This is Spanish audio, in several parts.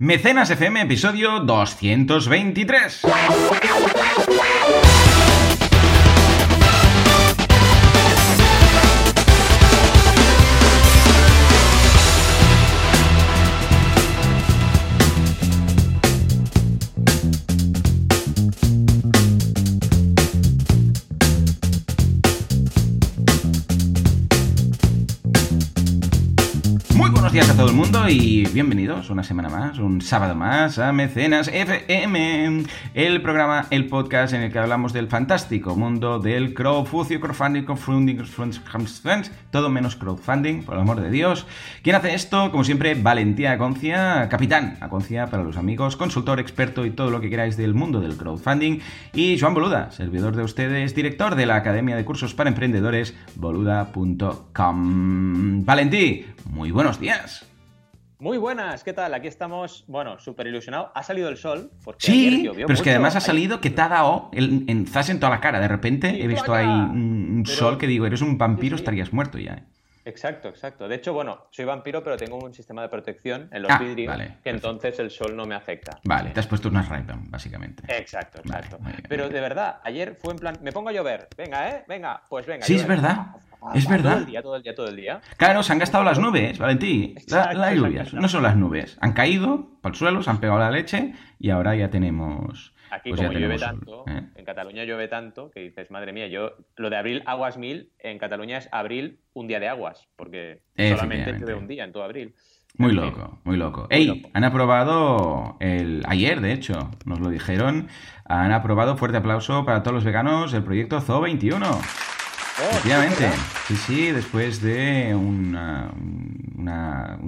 Mecenas FM, episodio 223. Y bienvenidos una semana más, un sábado más a Mecenas FM, el programa, el podcast en el que hablamos del fantástico mundo del crowdfunding, crowdfunding, crowdfunding, todo menos crowdfunding, por el amor de Dios. ¿Quién hace esto? Como siempre, Valentía Aconcia, capitán Aconcia para los amigos, consultor, experto y todo lo que queráis del mundo del crowdfunding. Y Joan Boluda, servidor de ustedes, director de la Academia de Cursos para Emprendedores, boluda.com. Valentí, muy buenos días. Muy buenas, ¿qué tal? Aquí estamos, bueno, súper ilusionado. Ha salido el sol. Porque sí, pero es que además ha salido que te ha dado el, en, en toda la cara. De repente he visto ahí un, sol que digo, eres un vampiro, estarías muerto ya. ¿eh? Exacto, exacto. De hecho, bueno, soy vampiro, pero tengo un sistema de protección en los ah, vidrios que entonces el sol no me afecta. Vale, te has puesto unas ray básicamente. Exacto, exacto. pero de verdad, ayer fue en plan, me pongo a llover. Venga, ¿eh? Venga, pues venga. Sí, es verdad. Es verdad. Todo el día, todo el día, todo el día. Claro, se han gastado las nubes, Valentín. La, lluvia, no son las nubes. Han caído para el suelo, se han pegado la leche y ahora ya tenemos. Aquí, pues como llueve tanto, ¿eh? en Cataluña llueve tanto que dices, madre mía, yo lo de abril aguas mil, en Cataluña es abril un día de aguas, porque solamente llueve un día en todo abril. Muy loco, muy loco. ¡Ey! Han aprobado el ayer, de hecho, nos lo dijeron. Han aprobado, fuerte aplauso para todos los veganos, el proyecto Zoo 21. Efectivamente, sí, sí, después de un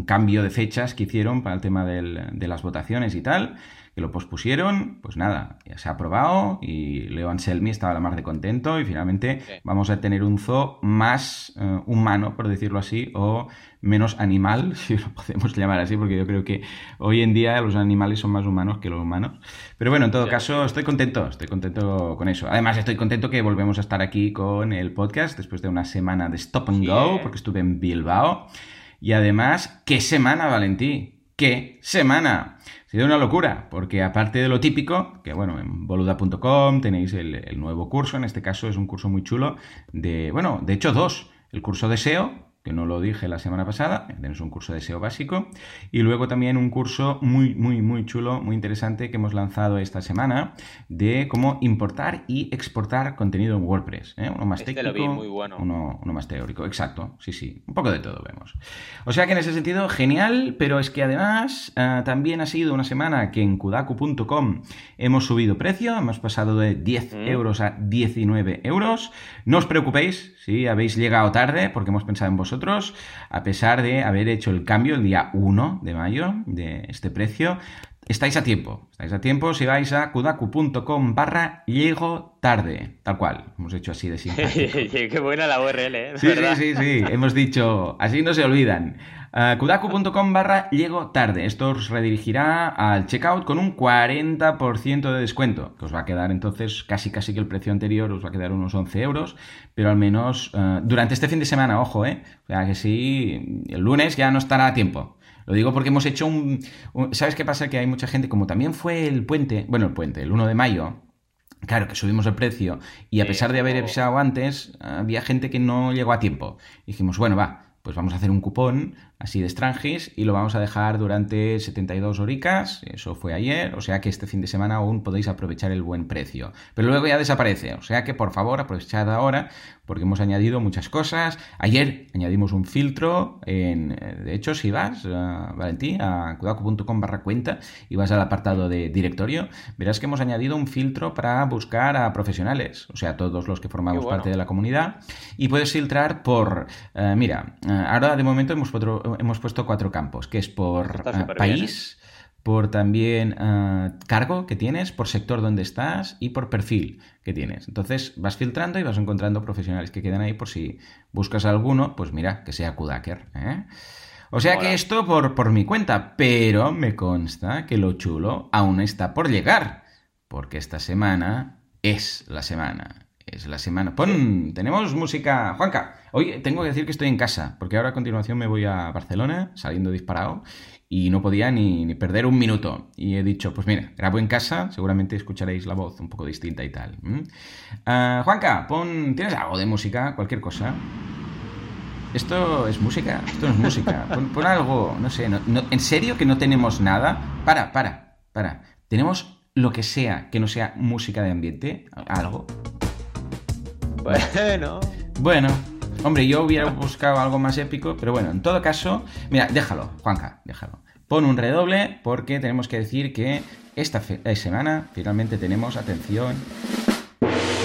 cambio de fechas que hicieron para el tema de las votaciones y tal, que lo pospusieron, pues nada, ya se ha aprobado y Leo Anselmi estaba la más de contento y finalmente vamos a tener un zoo más eh, humano, por decirlo así, o menos animal, si lo podemos llamar así, porque yo creo que hoy en día los animales son más humanos que los humanos. Pero bueno, en todo caso, estoy contento, estoy contento con eso. Además, estoy contento que volvemos a estar aquí con el podcast después de una semana de stop and go, porque estuve en Bilbao. Y además, ¿qué semana, Valentí? ¿Qué semana? Sido una locura, porque aparte de lo típico, que bueno, en boluda.com tenéis el, nuevo curso, en este caso es un curso muy chulo, de, bueno, de hecho dos, el curso de SEO, que no lo dije la semana pasada, tenemos un curso de SEO básico, y luego también un curso muy, muy, muy chulo, muy interesante que hemos lanzado esta semana de cómo importar y exportar contenido en WordPress. ¿eh? Uno más este técnico, muy bueno. uno, más teórico. Exacto, sí, sí, un poco de todo vemos. O sea que en ese sentido, genial, pero es que además eh, también ha sido una semana que en kudaku.com hemos subido precio, hemos pasado de 10 mm. euros a 19 euros. No os preocupéis si habéis llegado tarde, porque hemos pensado en vosotros a pesar de haber hecho el cambio el día 1 de mayo de este precio. Estáis a tiempo, estáis a tiempo si vais a kudaku.com barra llego tarde, tal cual, hemos hecho así de simple. Qué buena la URL, ¿eh? Sí, sí, sí, sí, hemos dicho, así no se olvidan. Uh, kudaku.com barra llego tarde. Esto os redirigirá al checkout con un 40% de descuento, que os va a quedar entonces casi casi que el precio anterior os va a quedar unos 11 euros, pero al menos uh, durante este fin de semana, ojo, ¿eh? O sea que sí, el lunes ya no estará a tiempo. Lo digo porque hemos hecho un, ¿Sabes qué pasa? Que hay mucha gente, como también fue el puente, bueno, el puente, el 1 de mayo, Claro que subimos el precio y a pesar de haber avisado antes, había gente que no llegó a tiempo. dijimos, bueno, va, pues vamos a hacer un cupón así de Strangis y lo vamos a dejar durante 72 horicas, eso fue ayer, o sea que este fin de semana aún podéis aprovechar el buen precio. Pero luego ya desaparece, o sea que por favor aprovechad ahora porque hemos añadido muchas cosas. Ayer añadimos un filtro, en, de hecho si vas, uh, Valentín, a kudaku.com barra cuenta y vas al apartado de directorio, verás que hemos añadido un filtro para buscar a profesionales, o sea, todos los que formamos parte de la comunidad y puedes filtrar por, eh, mira, eh, ahora de momento hemos, hemos, puesto cuatro campos, que es por eh, país, por también cargo que tienes, por sector donde estás y por perfil que tienes. Entonces vas filtrando y vas encontrando profesionales que quedan ahí por si buscas alguno, pues mira, que sea Kudaker. O sea que esto por, por mi cuenta, pero me consta que lo chulo aún está por llegar, porque esta semana es la semana es la semana. Pon, tenemos música. Juanca, hoy tengo que decir que estoy en casa, porque ahora a continuación me voy a Barcelona, saliendo disparado. y no podía ni, perder un minuto. Y he dicho, pues mira, grabo en casa, seguramente escucharéis la voz un poco distinta y tal. Ah, Juanca, pon, ¿tienes algo de música? Cualquier cosa. Esto es música, esto no es música. Pon, algo, no sé, ¿en serio que no tenemos nada? Para, para, para. Tenemos lo que sea que no sea música de ambiente, algo. Bueno. Bueno, hombre, yo hubiera buscado algo más épico, pero bueno, en todo caso, mira, déjalo, Juanca, déjalo. Pon un redoble porque tenemos que decir que esta eh, semana finalmente tenemos, atención,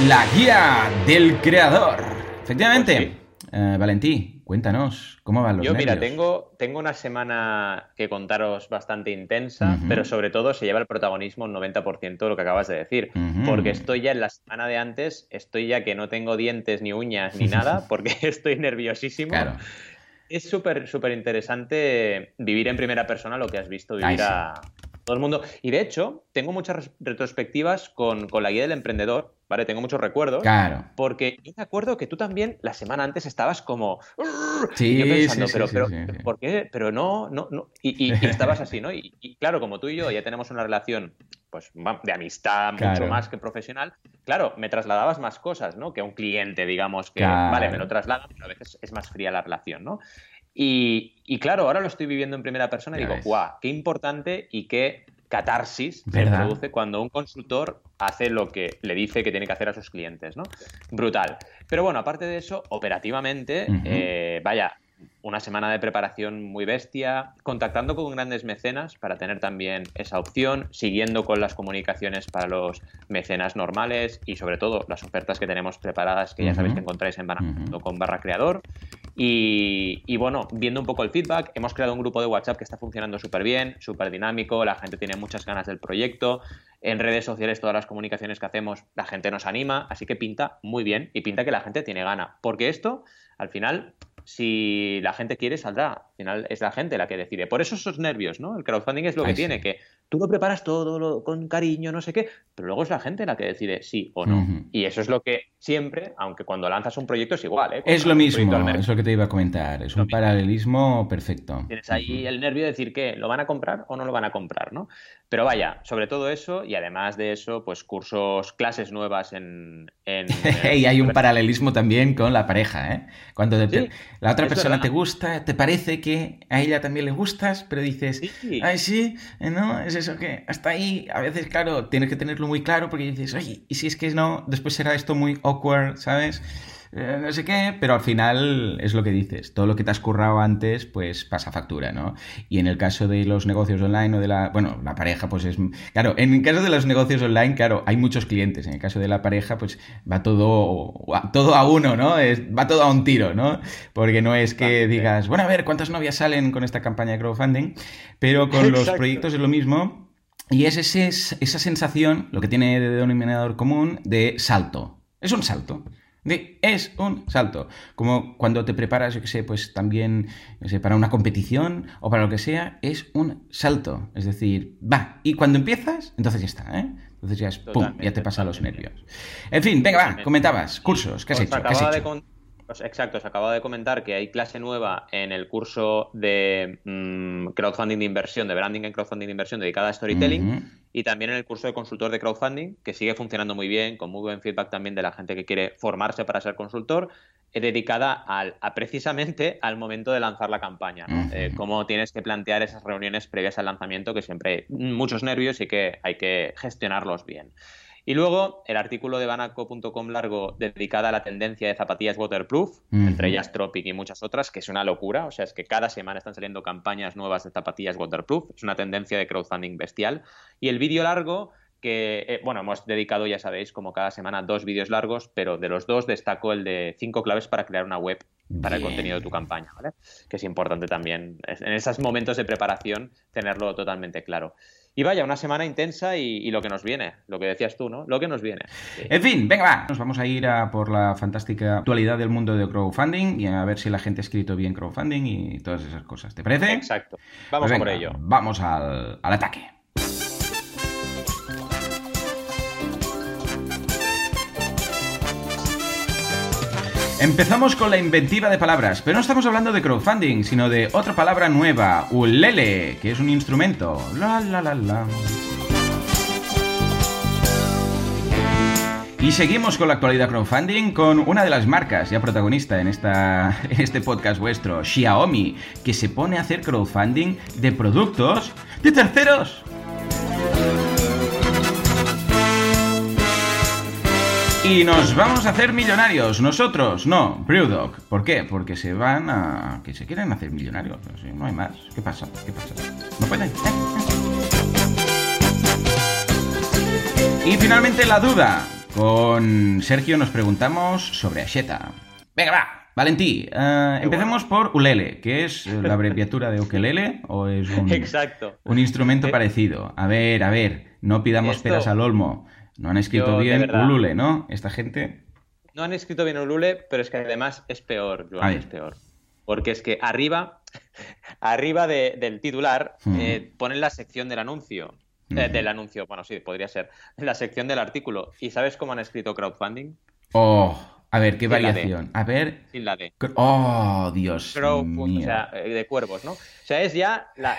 la guía del creador. Efectivamente, pues eh, Valentí, Cuéntanos, ¿cómo van los Yo, mira, tengo, tengo una semana que contaros bastante intensa, pero sobre todo se lleva el protagonismo un 90% de lo que acabas de decir. Porque estoy ya en la semana de antes, estoy ya que no tengo dientes ni uñas ni nada, porque estoy nerviosísimo. Es súper, súper interesante vivir en primera persona lo que has visto vivir a todo el mundo. Y de hecho, tengo muchas retrospectivas con, con la guía del emprendedor, ¿vale? Tengo muchos recuerdos. Claro. Porque yo me acuerdo que tú también la semana antes estabas como. Sí, pensando, sí, pero, sí, pero ¿por qué? Pero no, no, no. Y, estabas así, ¿no? Y, claro, como tú y yo ya tenemos una relación pues de amistad mucho más que profesional, claro, me trasladabas más cosas, ¿no? Que un cliente, digamos, que, vale, me lo traslada, pero a veces es más fría la relación, ¿no? Y, claro, ahora lo estoy viviendo en primera persona y digo, guau, qué importante y qué catarsis se produce cuando un consultor hace lo que le dice que tiene que hacer a sus clientes, ¿no? Brutal. Pero bueno, aparte de eso, operativamente, eh, vaya, una semana de preparación muy bestia, contactando con grandes mecenas para tener también esa opción, siguiendo con las comunicaciones para los mecenas normales y sobre todo las ofertas que tenemos preparadas que ya sabéis que encontráis en con barra creador. Y, bueno, viendo un poco el feedback, hemos creado un grupo de WhatsApp que está funcionando súper bien, súper dinámico, la gente tiene muchas ganas del proyecto. En redes sociales, todas las comunicaciones que hacemos, la gente nos anima, así que pinta muy bien y pinta que la gente tiene gana. Porque esto, al final, si la gente quiere, saldrá. Al final es la gente la que decide. Por eso esos nervios, ¿no? El crowdfunding es lo que tiene, que tú lo preparas todo con cariño, no sé qué, pero luego es la gente la que decide sí o no. Y eso es lo que siempre, aunque cuando lanzas un proyecto es igual, ¿eh? es lo mismo, es lo que te iba a comentar, es un paralelismo perfecto. Tienes ahí el nervio de decir que lo van a comprar o no lo van a comprar, ¿no? Pero vaya, sobre todo eso y además de eso, pues cursos, clases nuevas en... y hay un paralelismo también con la pareja, ¿eh? Cuando la otra persona te gusta, te parece que a ella también le gustas, pero dices, ay sí, ¿no? Es eso que hasta ahí, a veces, claro, tienes que tenerlo muy claro porque dices, oye, y si es que no, después será esto muy awkward, ¿sabes? Eh, no sé qué, pero al final es lo que dices, todo lo que te has currado antes, pues pasa factura, ¿no? Y en el caso de los negocios online o de la, bueno, la pareja, pues es, claro, en el caso de los negocios online, claro, hay muchos clientes, en el caso de la pareja, pues va todo, todo a uno, ¿no? Es, va todo a un tiro, ¿no? Porque no es que digas, bueno, a ver, ¿cuántas novias salen con esta campaña de crowdfunding? Pero con los proyectos es lo mismo. Y es ese, esa sensación, lo que tiene de denominador común, de salto. Es un salto es un salto. Como cuando te preparas, yo qué sé, pues también, sé, para una competición o para lo que sea, es un salto. Es decir, va. Y cuando empiezas, entonces ya está, ¿eh? Entonces ya es, pum, ya te pasa los nervios. En fin, venga, va, comentabas, cursos, ¿qué has pues hecho? Pues exacto, se acaba de comentar que hay clase nueva en el curso de mm, crowdfunding de inversión, de branding en crowdfunding de inversión dedicada a storytelling y también en el curso de consultor de crowdfunding, que sigue funcionando muy bien, con muy buen feedback también de la gente que quiere formarse para ser consultor, eh, dedicada al, a precisamente al momento de lanzar la campaña, eh, cómo tienes que plantear esas reuniones previas al lanzamiento, que siempre hay muchos nervios y que hay que gestionarlos bien. Y luego el artículo de banaco.com largo dedicado a la tendencia de zapatillas waterproof, entre ellas Tropic y muchas otras, que es una locura. O sea, es que cada semana están saliendo campañas nuevas de zapatillas waterproof. Es una tendencia de crowdfunding bestial. Y el vídeo largo que, eh, bueno, hemos dedicado, ya sabéis, como cada semana, dos vídeos largos, pero de los dos destaco el de cinco claves para crear una web para el contenido de tu campaña, ¿vale? Que es importante también en esos momentos de preparación tenerlo totalmente claro. Y vaya, una semana intensa y, lo que nos viene, lo que decías tú, ¿no? Lo que nos viene. En fin, venga, va. Nos vamos a ir a por la fantástica actualidad del mundo de crowdfunding y a ver si la gente ha escrito bien crowdfunding y todas esas cosas. ¿Te parece? Exacto. Vamos pues por ello. Vamos al, al ataque. Empezamos con la inventiva de palabras, pero no estamos hablando de crowdfunding, sino de otra palabra nueva, ulele, que es un instrumento. La la la la. Y seguimos con la actualidad crowdfunding con una de las marcas ya protagonista en, esta, este podcast vuestro, Xiaomi, que se pone a hacer crowdfunding de productos de terceros. Y nos vamos a hacer millonarios. Nosotros, no, Brewdog. ¿Por qué? Porque se van a... que se quieren hacer millonarios. No hay más. ¿Qué pasa? ¿Qué pasa? ¿No pueden? Y finalmente la duda. Con Sergio nos preguntamos sobre Asheta. Venga, va. Valentí, uh, empecemos por Ulele, que es la abreviatura de ukelele o es un, Exacto. un instrumento eh, parecido. A ver, a ver, no pidamos peras al olmo. No han escrito bien Ulule, ¿no? Esta gente. No han escrito bien Ulule, pero es que además es peor, Joan, es peor. Porque es que arriba, arriba del titular, eh, ponen la sección del anuncio. Eh, del anuncio, bueno, sí, podría ser. La sección del artículo. ¿Y sabes cómo han escrito crowdfunding? Oh, a ver, qué variación. A ver. Sin la D. Oh, Dios mío. O sea, eh, de cuervos, ¿no? O sea, es ya. La,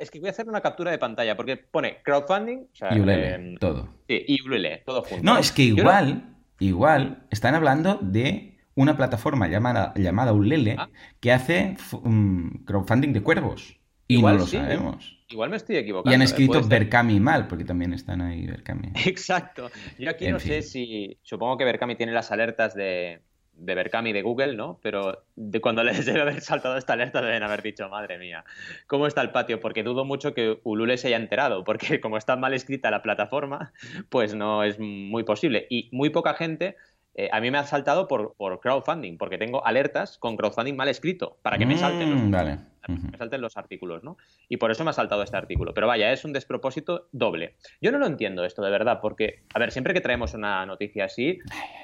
Es que voy a hacer una captura de pantalla porque pone crowdfunding. O sea, y Ulele, todo. Sí, y Ulele, todo junto. No, es que igual, igual, están hablando de una plataforma llamada, llamada Ulele ah. que hace um, crowdfunding de cuervos. Y igual no lo sabemos. Igual me estoy equivocando. Y han ¿eh? escrito Berkami mal, porque también están ahí Berkami. Exacto. Yo aquí no sé si. Supongo que Berkami tiene las alertas de, de Berkami de Google, ¿no? Pero de cuando les debe haber saltado esta alerta deben haber dicho, madre mía, ¿cómo está el patio? Porque dudo mucho que Ulule se haya enterado, porque como está mal escrita la plataforma, pues no es muy posible. Y muy poca gente eh, a mí me ha saltado por, crowdfunding, porque tengo alertas con crowdfunding mal escrito, para que me salten los, mm, me salten los artículos, ¿no? Y por eso me ha saltado este artículo. Pero vaya, es un despropósito doble. Yo no lo entiendo esto, de verdad, porque, a ver, siempre que traemos una noticia así,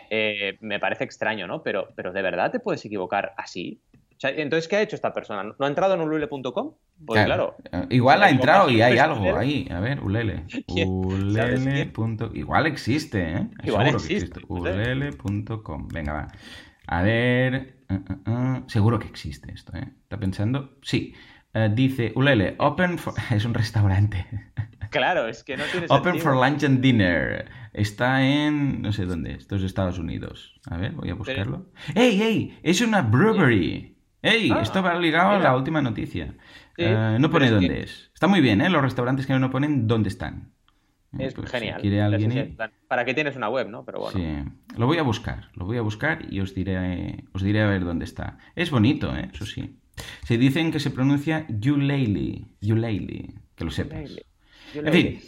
eh, me parece extraño, ¿no? Pero, pero ¿de verdad te puedes equivocar así? Entonces, ¿qué ha hecho esta persona? ¿No ha entrado en ulule.com? Pues claro. Eh, igual ha entrado y hay algo ahí. A ver, ulele. Ulele. Igual existe, ¿eh? Igual existe. Ulele.com. Venga, va. A ver. Uh, uh, uh. Seguro que existe esto, ¿eh? ¿Está pensando? Sí. dice Ulele, open for... Es un restaurante. Claro, es que no tiene Open for lunch and dinner. Está en... no sé dónde. Esto es Estados Unidos. A ver, voy a buscarlo. ¡Ey, ey! Es una brewery. ¡Ey! Ah, esto va ligado a la última noticia. Eh, no pone dónde es. Está muy bien, ¿eh? Los restaurantes que no ponen dónde están. Eh, es pues, genial. ¿Para qué tienes una web, no? Pero bueno. Sí. Lo voy a buscar. Lo voy a buscar y os diré, os diré a ver dónde está. Es bonito, ¿eh? Eso sí. Se dicen que se pronuncia. Yuleili. Que lo sepas. En fin,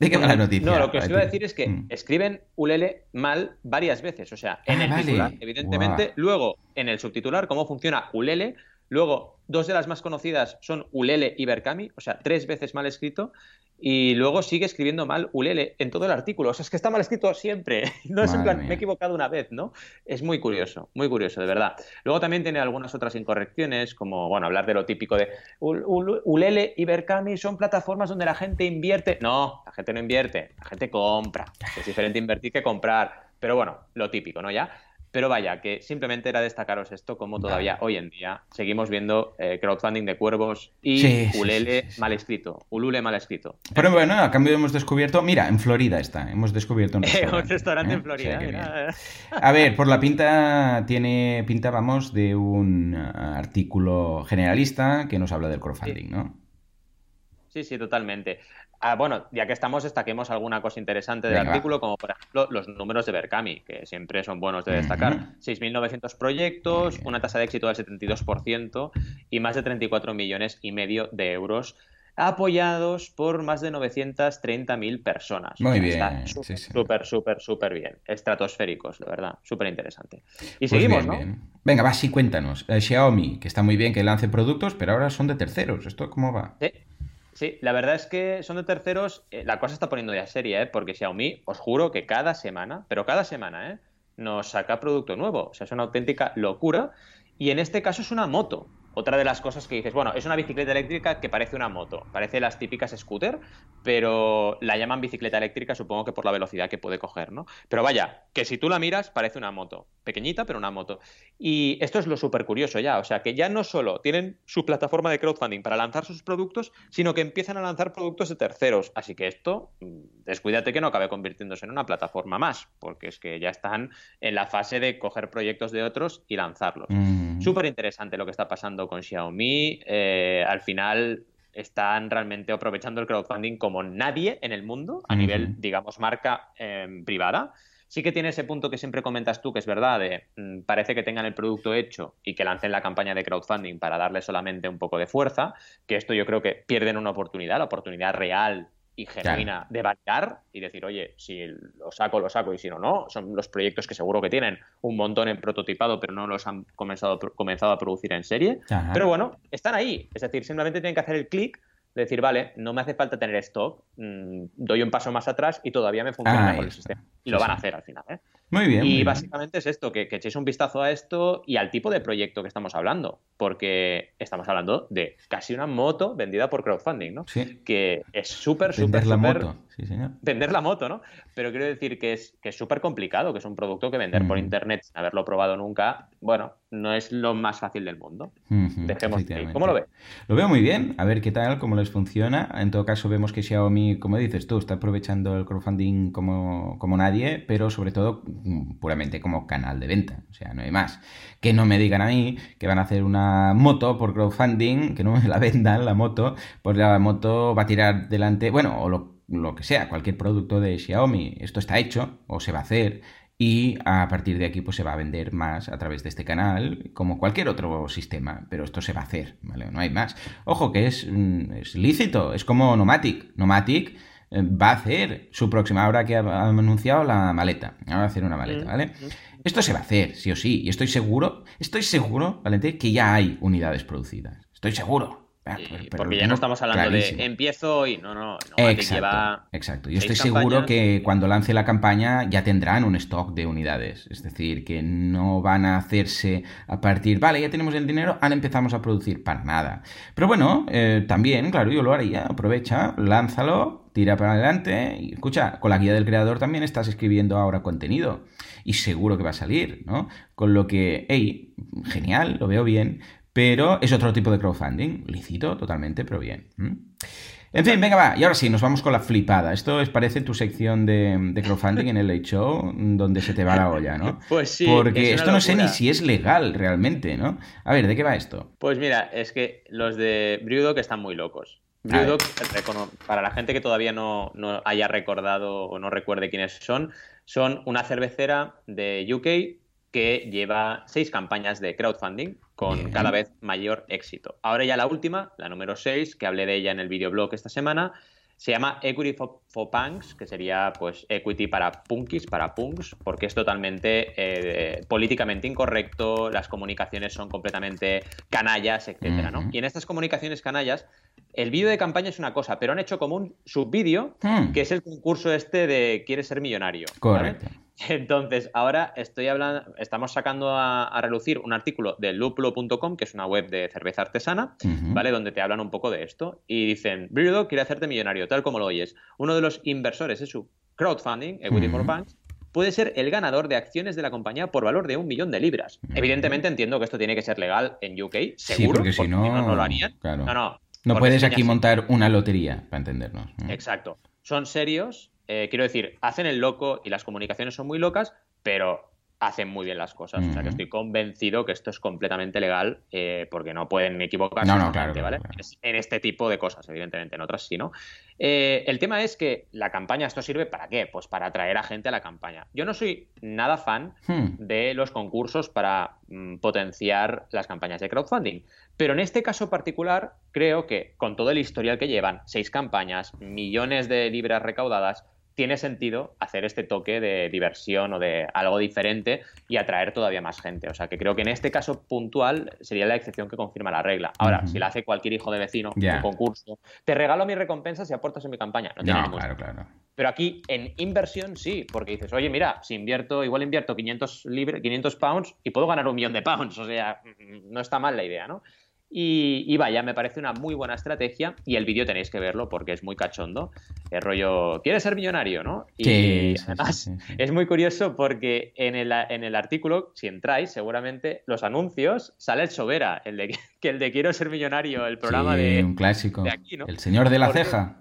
¿de qué va la noticia? No, lo que os iba a decir es que mm. escriben Ulele mal varias veces. O sea, en ah, el titular, evidentemente. Luego, en el subtitular, cómo funciona Ulele. Luego, dos de las más conocidas son Ulele y Berkami, o sea, tres veces mal escrito y luego sigue escribiendo mal Ulele en todo el artículo. O sea, es que está mal escrito siempre. No es en plan, me he equivocado una vez, ¿no? Es muy curioso, muy curioso, de verdad. Luego también tiene algunas otras incorrecciones, como, bueno, hablar de lo típico de Ulele y Berkami son plataformas donde la gente invierte. No, la gente no invierte, la gente compra. Es diferente invertir que comprar. Pero bueno, lo típico, ¿no? Ya. Pero vaya, que simplemente era destacaros esto, como todavía hoy en día seguimos viendo eh, crowdfunding de cuervos y Ulele mal escrito, Ulule mal escrito. Pero bueno, a cambio hemos descubierto, mira, en Florida está, hemos descubierto un restaurante. un restaurante en. Florida. a ver, por la pinta tiene pinta, vamos, de un artículo generalista que nos habla del crowdfunding, ¿no? Sí, sí, totalmente. Ah, bueno, ya que estamos, destaquemos alguna cosa interesante del artículo, como por ejemplo los números de Berkami, que siempre son buenos de destacar. 6.900 proyectos, una tasa de éxito del 72% y más de 34 millones y medio de euros apoyados por más de 930.000 personas. Muy bien. Súper, súper, súper bien. Estratosféricos, de verdad. Súper interesante. Y pues seguimos, ¿no? Venga, va, sí, cuéntanos. Eh, Xiaomi, que está muy bien que lance productos, pero ahora son de terceros. ¿Esto cómo va? Sí. Sí, la verdad es que son de terceros. Eh, la cosa está poniendo ya seria, ¿eh? porque Xiaomi, os juro que cada semana, pero cada semana, ¿eh? nos saca producto nuevo. O sea, es una auténtica locura. Y en este caso es una moto. Otra de las cosas que dices, bueno, es una bicicleta eléctrica que parece una moto, parece las típicas scooter, pero la llaman bicicleta eléctrica supongo que por la velocidad que puede coger, ¿no? Pero vaya, que si tú la miras parece una moto, pequeñita pero una moto. Y esto es lo súper curioso ya, o sea, que ya no solo tienen su plataforma de crowdfunding para lanzar sus productos, sino que empiezan a lanzar productos de terceros. Así que esto, mm, descuídate que no acabe convirtiéndose en una plataforma más, porque es que ya están en la fase de coger proyectos de otros y lanzarlos. Mm. Súper interesante lo que está pasando con Xiaomi. Eh, al final están realmente aprovechando el crowdfunding como nadie en el mundo a nivel, digamos, marca em, privada. Sí que tiene ese punto que siempre comentas tú, que es verdad, de mm, parece que tengan el producto hecho y que lancen la campaña de crowdfunding para darle solamente un poco de fuerza, que esto yo creo que pierden una oportunidad, la oportunidad real y genuina de validar y decir, oye, si lo saco, lo saco y si no, no. Son los proyectos que seguro que tienen un montón en prototipado, pero no los han comenzado, comenzado a producir en serie. Pero bueno, están ahí. Es decir, simplemente tienen que hacer el clic de decir, vale, no me hace falta tener stock, mm, doy un paso más atrás y todavía me funciona con el sistema. Y lo van a hacer al final. ¿eh? Muy bien. Y básicamente es esto, que, que, echéis un vistazo a esto y al tipo de proyecto que estamos hablando, porque estamos hablando de casi una moto vendida por crowdfunding, ¿no? Sí. Que es súper, súper, la moto, sí, señor. Vender la moto, ¿no? Pero quiero decir que es que súper complicado, que es un producto que vender por internet sin haberlo probado nunca, bueno, no es lo más fácil del mundo. Dejemos ¿Cómo lo ves? Lo veo muy bien, a ver qué tal, cómo les funciona. En todo caso, vemos que Xiaomi, como dices tú, está aprovechando el crowdfunding como, como nadie, pero sobre todo puramente como canal de venta, o sea, no hay más. Que no me digan a mí que van a hacer una moto por crowdfunding, que no me la vendan la moto, pues la moto va a tirar delante, bueno, o lo, que sea, cualquier producto de Xiaomi, esto está hecho o se va a hacer y a partir de aquí pues se va a vender más a través de este canal como cualquier otro sistema, pero esto se va a hacer, ¿vale? No hay más. Ojo que es, mm, es lícito, es como Nomatic. Nomatic va a hacer su próxima, ahora que ha anunciado la maleta, va a hacer una maleta, ¿vale? Esto se va a hacer, sí o sí, y estoy seguro, estoy seguro, Valente, que ya hay unidades producidas. Estoy seguro. Porque ya no estamos hablando de empiezo hoy, no, no, no exacto, exacto. Yo estoy seguro que cuando lance la campaña ya tendrán un stock de unidades. Es decir, que no van a hacerse a partir, vale, ya tenemos el dinero, ahora empezamos a producir para nada. Pero bueno, eh, también, claro, yo lo haría, aprovecha, lánzalo, tira para adelante y escucha, con la guía del creador también estás escribiendo ahora contenido y seguro que va a salir, ¿no? Con lo que, hey, genial, lo veo bien, pero es otro tipo de crowdfunding, lícito totalmente, pero bien. En fin, venga, va. Y ahora sí, nos vamos con la flipada. Esto es, parece tu sección de, crowdfunding en el Late Show, donde se te va la olla, ¿no? Pues sí. Porque esto no sé ni si es legal realmente, ¿no? A ver, ¿de qué va esto? Pues mira, es que los de que están muy locos para la gente que todavía no, haya recordado o no recuerde quiénes son, son una cervecera de UK que lleva seis campañas de crowdfunding con cada vez mayor éxito. Ahora ya la última, la número seis, que hablé de ella en el videoblog esta semana, se llama Equity for, Punks, que sería pues equity para punkis, para punks, porque es totalmente eh, políticamente incorrecto, las comunicaciones son completamente canallas, etcétera, ¿no? Y en estas comunicaciones canallas el vídeo de campaña es una cosa, pero han hecho como un subvídeo, hmm. que es el concurso este de ¿Quieres ser millonario? Correcto. Entonces, ahora estoy hablando, estamos sacando a, relucir un artículo de lupulo.com, que es una web de cerveza artesana, ¿vale? Donde te hablan un poco de esto. Y dicen, Birdo quiere hacerte millonario, tal como lo oyes. Uno de los inversores de su crowdfunding, Equity for Banks, puede ser el ganador de acciones de la compañía por valor de un millón de libras. Evidentemente entiendo que esto tiene que ser legal en UK, seguro, sí, porque, si no, no, lo harían. No, no, no puedes aquí montar una lotería, para entendernos. Exacto. Son serios, eh, quiero decir, hacen el loco y las comunicaciones son muy locas, pero hacen muy bien las cosas. O sea, que estoy convencido que esto es completamente legal eh, porque no pueden equivocarse. No, no, claro, ¿vale? En este tipo de cosas, evidentemente, en otras sí, ¿no? Eh, el tema es que la campaña, ¿esto sirve para qué? Pues para atraer a gente a la campaña. Yo no soy nada fan hmm. de los concursos para mm, potenciar las campañas de crowdfunding, pero en este caso particular creo que con todo el historial que llevan, seis campañas, millones de libras recaudadas, tiene sentido hacer este toque de diversión o de algo diferente y atraer todavía más gente. O sea, que creo que en este caso puntual sería la excepción que confirma la regla. Ahora, si la hace cualquier hijo de vecino, un concurso, te regalo mi recompensa si aportas en mi campaña. No, tiene claro, claro. Pero aquí en inversión sí, porque dices, oye, mira, si invierto, igual invierto 500, libre, 500 pounds y puedo ganar un millón de pounds. O sea, no está mal la idea, ¿no? Y, vaya, me parece una muy buena estrategia y el vídeo tenéis que verlo porque es muy cachondo. El rollo, ¿quieres ser millonario, no? Y además es muy curioso porque en el, en el artículo, si entráis, seguramente los anuncios sale el Sobera, el de que el de Quiero ser millonario, el programa de... un clásico. El señor de la ceja.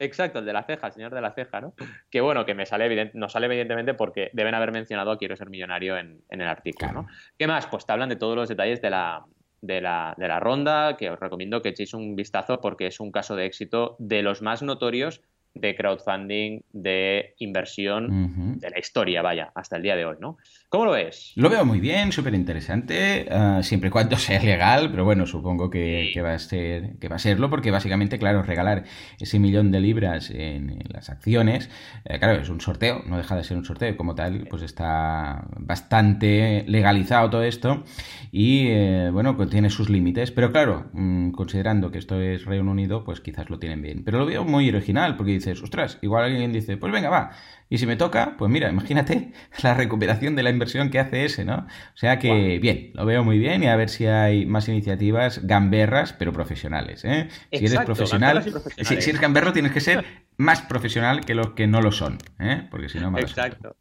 Exacto, el de la ceja, el señor de la ceja, ¿no? Que bueno, que me sale nos sale evidentemente porque deben haber mencionado Quiero ser millonario en, el artículo, ¿no? ¿Qué más? Pues te hablan de todos los detalles de la, de la, de la ronda, que os recomiendo que echéis un vistazo porque es un caso de éxito de los más notorios de crowdfunding, de inversión, de la historia, vaya, hasta el día de hoy, ¿no? ¿Cómo lo ves? Lo veo muy bien, súper interesante, ah, siempre y cuando sea legal, pero bueno, supongo que, va a ser, que va a serlo, porque básicamente, claro, regalar ese millón de libras en, las acciones, eh, claro, es un sorteo, no deja de ser un sorteo, como tal, pues está bastante legalizado todo esto y, eh, bueno, pues tiene sus límites, pero claro, mm, considerando que esto es Reino Unido, pues quizás lo tienen bien. Pero lo veo muy original, porque dice ostras, igual alguien dice, pues venga, va. Y si me toca, pues mira, imagínate la recuperación de la inversión que hace ese, ¿no? O sea que, bien, lo veo muy bien y a ver si hay más iniciativas gamberras, pero profesionales, ¿eh? Si eres profesional, si, eres gamberro tienes que ser más profesional que los que no lo son, ¿eh? Porque si no, me Exacto.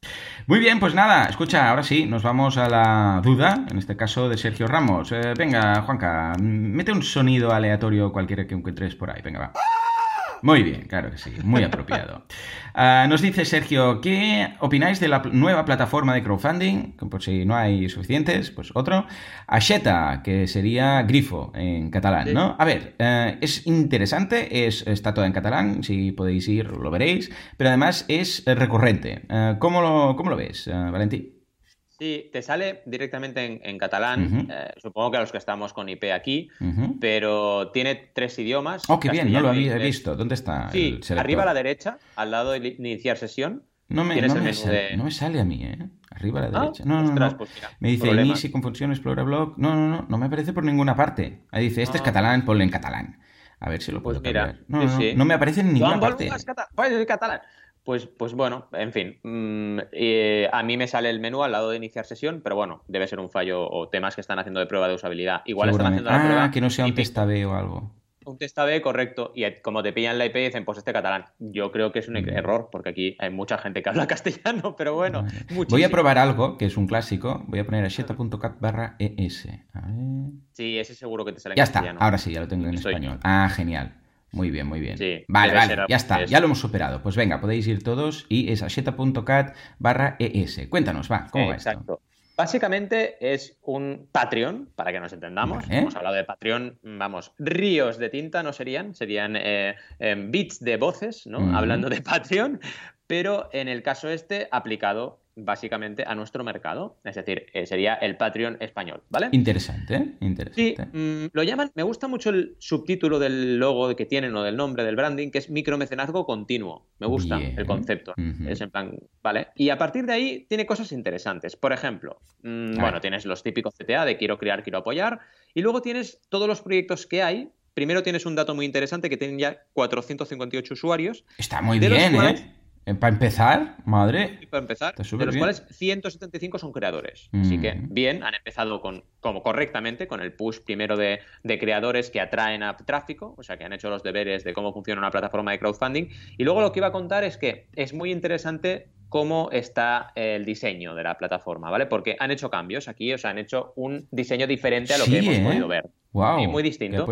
Muy bien, pues nada, escucha, ahora sí, nos vamos a la duda, en este caso de Sergio Ramos. Eh, venga, Juanca, mete un sonido aleatorio cualquiera que encuentres por ahí, venga, va. Muy bien, claro que sí, muy apropiado. Ah, nos dice Sergio, ¿qué opináis de la nueva plataforma de crowdfunding? Por si no hay suficientes, pues otro. Asheta, que sería grifo en catalán, ¿no? A ver, eh, es interesante, es, está todo en catalán, si podéis ir lo veréis, pero además es recurrente. Eh, ¿cómo, lo, ¿Cómo lo ves, eh, Valentín? Sí, te sale directamente en, catalán, eh, supongo que a los que estamos con IP aquí, pero tiene tres idiomas. Oh, qué bien, no lo había visto. ¿Dónde está? Sí, arriba a la derecha, al lado de iniciar sesión. No me, no me, sale, a mí, ¿eh? Arriba a la ah, derecha. No, no, no. Pues me dice Inici con función Explora Blog. No, no, no, no me aparece por ninguna parte. Ahí dice, este es ah. catalán, ponle en catalán. A ver si lo puedo pues cambiar. No, no, no, me aparece en ninguna parte. Pues catalán. Pues, pues bueno, en fin, mm, eh, a mí me sale el menú al lado de iniciar sesión, pero bueno, debe ser un fallo o temas que están haciendo de prueba de usabilidad. Igual están haciendo la prueba. Ah, que no sea un test AB o algo. Un test AB, correcto. Y como te pillan la IP, dicen, pues este catalán. Yo creo que es un error, porque aquí hay mucha gente que habla castellano, pero bueno. Voy a probar algo, que es un clásico. Voy a poner a barra ES. Sí, ese seguro que te sale en Ya está, ahora sí, ya lo tengo en español. Ah, genial. Muy bien, muy bien. vale, vale, ya está, ya lo hemos superado. Pues venga, podéis ir todos y es asheta.cat barra ES. Cuéntanos, va, ¿cómo va Exacto. Básicamente es un Patreon, para que nos entendamos. Hemos hablado de Patreon, vamos, ríos de tinta no serían, serían eh, em, bits de voces, ¿no? Hablando de Patreon, pero en el caso este aplicado básicamente a nuestro mercado. Es decir, eh, sería el Patreon español, ¿vale? Interesante, interesante. Sí, mm, lo llaman, me gusta mucho el subtítulo del logo que tienen o del nombre del branding, que es micromecenazgo continuo. Me gusta el concepto. Es en plan, ¿vale? Y a partir de ahí tiene cosas interesantes. Por ejemplo, mm, bueno, tienes los típicos CTA de quiero crear, quiero apoyar, y luego tienes todos los proyectos que hay. Primero tienes un dato muy interesante que tienen ya 458 usuarios. Está muy bien, ¿eh? Eh, para empezar, madre. para empezar, de los cuales 175 son creadores. Así que, mm. bien, han empezado con, como correctamente, con el push primero de, creadores que atraen a tráfico, o sea, que han hecho los deberes de cómo funciona una plataforma de crowdfunding. Y luego lo que iba a contar es que es muy interesante cómo está el diseño de la plataforma, ¿vale? Porque han hecho cambios aquí, o sea, han hecho un diseño diferente a lo que hemos ¿eh? podido ver. Wow, muy distinto.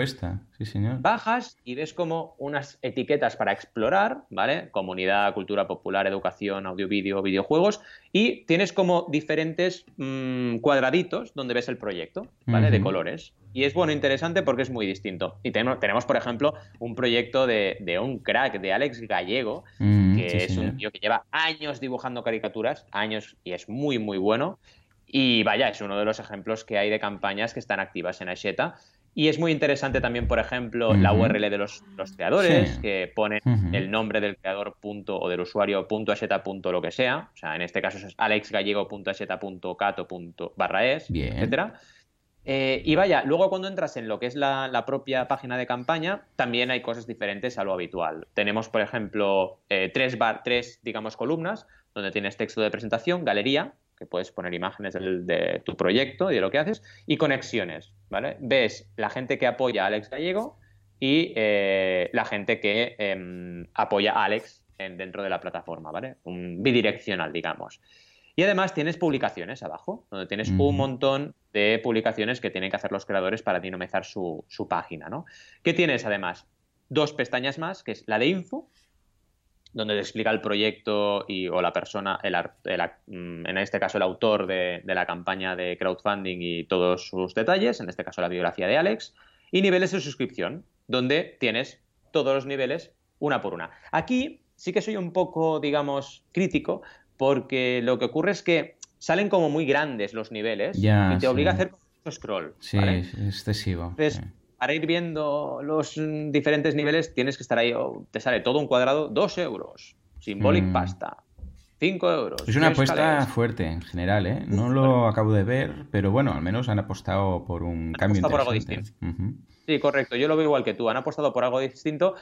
Sí, señor. Bajas y ves como unas etiquetas para explorar, ¿vale? Comunidad, cultura popular, educación, audio, vídeo, videojuegos. Y tienes como diferentes mm, cuadraditos donde ves el proyecto, ¿vale? De colores. Y es bueno, interesante porque es muy distinto. Y tenemos, tenemos por ejemplo, un proyecto de, un crack, de Alex Gallego, mm, que es un tío que lleva años dibujando caricaturas, años, y es muy, muy bueno. Y vaya, es uno de los ejemplos que hay de campañas que están activas en Asheta. Y es muy interesante también, por ejemplo, la URL de los, creadores, que ponen el nombre del creador punto o del usuario punto punto lo que sea. O sea, en este caso es alexgallego.aseta.cat barra es, etcétera. Eh, y vaya, luego cuando entras en lo que es la, propia página de campaña, también hay cosas diferentes a lo habitual. Tenemos, por ejemplo, eh, tres, bar, tres, digamos, columnas donde tienes texto de presentación, galería, que puedes poner imágenes de tu proyecto y de lo que haces, y conexiones, ¿vale? Ves la gente que apoya a Alex Gallego y eh, la gente que em, apoya a Alex en, dentro de la plataforma, ¿vale? Un bidireccional, digamos. Y además tienes publicaciones abajo, donde tienes un montón de publicaciones que tienen que hacer los creadores para dinamizar su, su página, ¿no? ¿Qué tienes además? Dos pestañas más, que es la de info, donde te explica el proyecto y, o la persona, el, mm, en este caso el autor de, la campaña de crowdfunding y todos sus detalles, en este caso la biografía de Alex, y niveles de suscripción, donde tienes todos los niveles una por una. Aquí sí que soy un poco, digamos, crítico, porque lo que ocurre es que salen como muy grandes los niveles y te obliga a hacer scroll. Sí, es excesivo para ir viendo los diferentes niveles tienes que estar ahí, te sale todo un cuadrado, 2 euros, symbolic mm. pasta, 5 euros. Es una apuesta fuerte en general, ¿eh? No lo acabo de ver, pero bueno, al menos han apostado por un cambio por algo distinto. Sí, correcto, yo lo veo igual que tú, han apostado por algo distinto.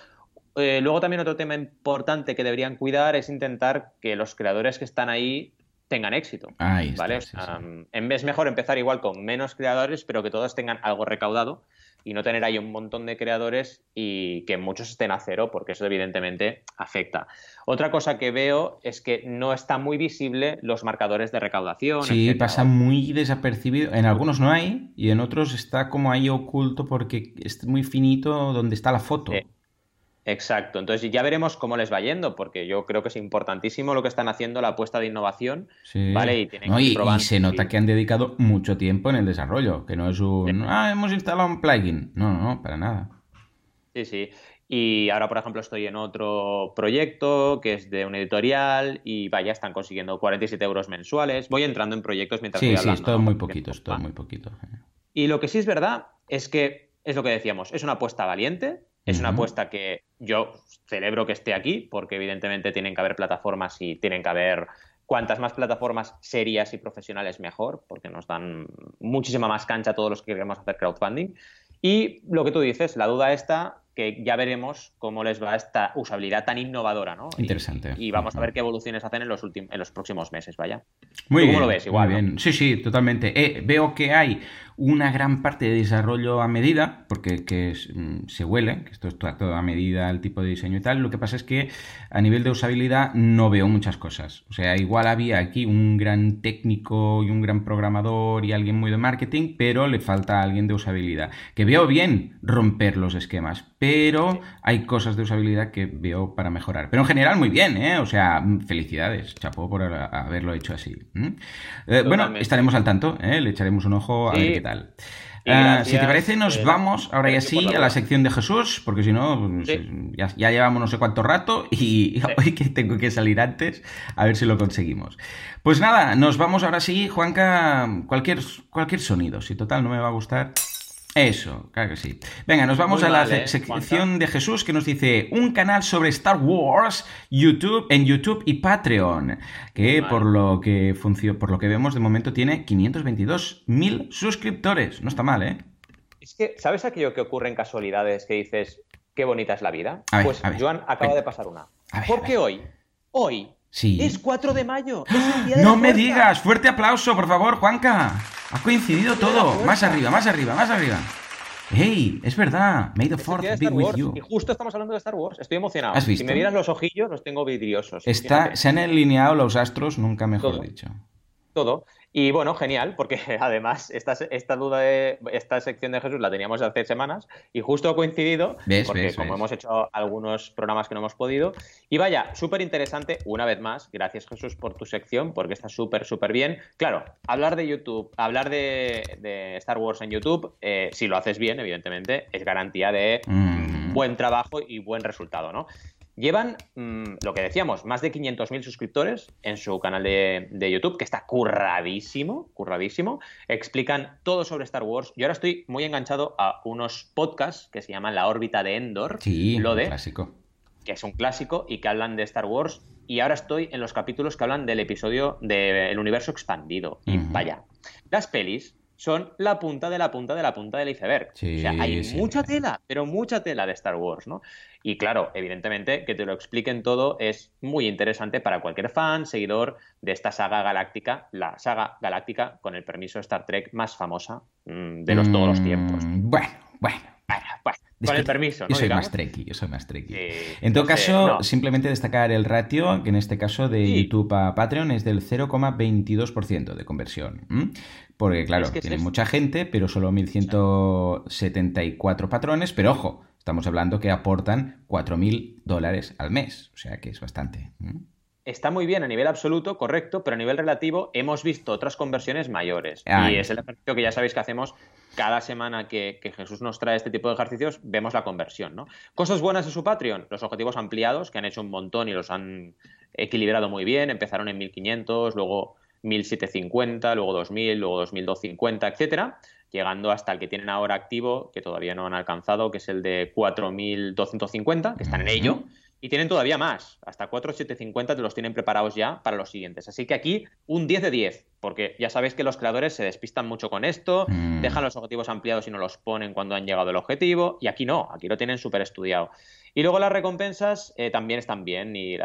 Eh, luego también otro tema importante que deberían cuidar es intentar que los creadores que están ahí tengan éxito. Ahí ¿vale? En vez mejor empezar igual con menos creadores, pero que todos tengan algo recaudado y no tener ahí un montón de creadores y que muchos estén a cero, porque eso evidentemente afecta. Otra cosa que veo es que no está muy visible los marcadores de recaudación. Sí, pasa muy desapercibido. En algunos no hay y en otros está como ahí oculto porque es muy finito donde está la foto. Exacto, entonces ya veremos cómo les va yendo, porque yo creo que es importantísimo lo que están haciendo, la apuesta de innovación, ¿vale? Y, tienen y, se nota que han dedicado mucho tiempo en el desarrollo, que no es un, ah, hemos instalado un plugin, no, no, para nada. Sí, sí. Y ahora, por ejemplo, estoy en otro proyecto que es de un editorial y vaya, están consiguiendo 47 euros mensuales. Voy entrando en proyectos mientras sí, voy hablando. Sí, es todo muy poquito, es todo muy poquito. Y lo que sí es verdad es que, es lo que decíamos, es una apuesta valiente, es una apuesta que yo celebro que esté aquí, porque evidentemente tienen que haber plataformas y tienen que haber cuantas más plataformas serias y profesionales mejor, porque nos dan muchísima más cancha a todos los que queremos hacer crowdfunding. Y lo que tú dices, la duda está que ya veremos cómo les va esta usabilidad tan innovadora, ¿no? Interesante. Y, vamos a ver qué evoluciones hacen en los, últimos, en los próximos meses, vaya. Muy ¿Cómo lo ves? Igual. Muy bien. Sí, sí, totalmente. Eh, veo que hay una gran parte de desarrollo a medida, porque que mm, se huele, que esto es todo a medida, el tipo de diseño y tal. Lo que pasa es que a nivel de usabilidad no veo muchas cosas. O sea, igual había aquí un gran técnico y un gran programador y alguien muy de marketing, pero le falta alguien de usabilidad. Que veo bien romper los esquemas, pero hay cosas de usabilidad que veo para mejorar. Pero en general muy bien, ¿eh? O sea, felicidades, chapó por haberlo hecho así. Eh, bueno, estaremos al tanto, ¿eh? Le echaremos un ojo a ver qué tal. Ah, si te parece, nos eh, vamos ahora ya sí a la sección de Jesús, porque si no, pues, ya, llevamos no sé cuánto rato y hoy que tengo que salir antes, a ver si lo conseguimos. Pues nada, nos vamos ahora sí, Juanca, cualquier, cualquier sonido, si total no me va a gustar. Eso, claro que sí. Venga, nos vamos a la sección de Jesús que nos dice un canal sobre Star Wars YouTube en YouTube y Patreon, que por lo que por lo que vemos de momento tiene 522.000 suscriptores. No está mal, ¿eh? Es que, ¿sabes aquello que ocurre en casualidades que dices qué bonita es la vida? pues Joan acaba de pasar una. Porque hoy, hoy Sí. Es 4 de mayo. no me digas. Fuerte aplauso, por favor, Juanca. Ha coincidido todo. Más arriba, más arriba, más arriba. ¡Hey! Es verdad. May the Fourth be with you. Y justo estamos hablando de Star Wars. Estoy emocionado. Si me vieran los ojillos, los tengo vidriosos. Está, se han alineado los astros, nunca mejor dicho. Todo. Y bueno, genial, porque además esta, esta duda de esta sección de Jesús la teníamos hace semanas y justo ha coincidido, porque como hemos hecho algunos programas que no hemos podido. Y vaya, súper interesante, una vez más, gracias Jesús por tu sección, porque está súper, súper bien. Claro, hablar de YouTube, hablar de, Star Wars en YouTube, eh, si lo haces bien, evidentemente, es garantía de mm. buen trabajo y buen resultado, ¿no? Llevan, mm, lo que decíamos, más de 500.000 suscriptores en su canal de, YouTube, que está curradísimo, curradísimo. Explican todo sobre Star Wars. Yo ahora estoy muy enganchado a unos podcasts que se llaman La órbita de Endor. Sí, lo de, clásico. Que es un clásico y que hablan de Star Wars. Y ahora estoy en los capítulos que hablan del episodio del universo expandido. Y vaya, las pelis son la punta de la punta de la punta del iceberg. o sea, hay mucha tela, pero mucha tela de Star Wars, ¿no? Y claro, evidentemente, que te lo expliquen todo es muy interesante para cualquier fan, seguidor de esta saga galáctica, la saga galáctica con el permiso de Star Trek más famosa mm, de los todos los tiempos. Mm, bueno, bueno. bueno, con el permiso, ¿no? Yo soy más trekkie, yo soy más trekkie. en todo caso, simplemente destacar el ratio, que en este caso de YouTube a Patreon es del 0,22% de conversión. Porque, claro, tiene mucha gente, pero solo 1.174 patrones, pero ojo, Estamos hablando que aportan 4.000 dólares al mes, o sea que es bastante. Está muy bien a nivel absoluto, correcto, pero a nivel relativo hemos visto otras conversiones mayores. y es el ejercicio que ya sabéis que hacemos cada semana que, Jesús nos trae este tipo de ejercicios, vemos la conversión. ¿no? Cosas buenas de su Patreon, los objetivos ampliados, que han hecho un montón y los han equilibrado muy bien. Empezaron en 1.500, luego 1.750, luego 2.000, luego 2.250, etcétera llegando hasta el que tienen ahora activo, que todavía no han alcanzado, que es el de 4.250, que están en ello, y tienen todavía más, hasta 4.750 te los tienen preparados ya para los siguientes. Así que aquí un 10 de 10, porque ya sabéis que los creadores se despistan mucho con esto, mm. dejan los objetivos ampliados y no los ponen cuando han llegado al objetivo, y aquí no, aquí lo tienen súper estudiado. Y luego las recompensas eh, también están bien y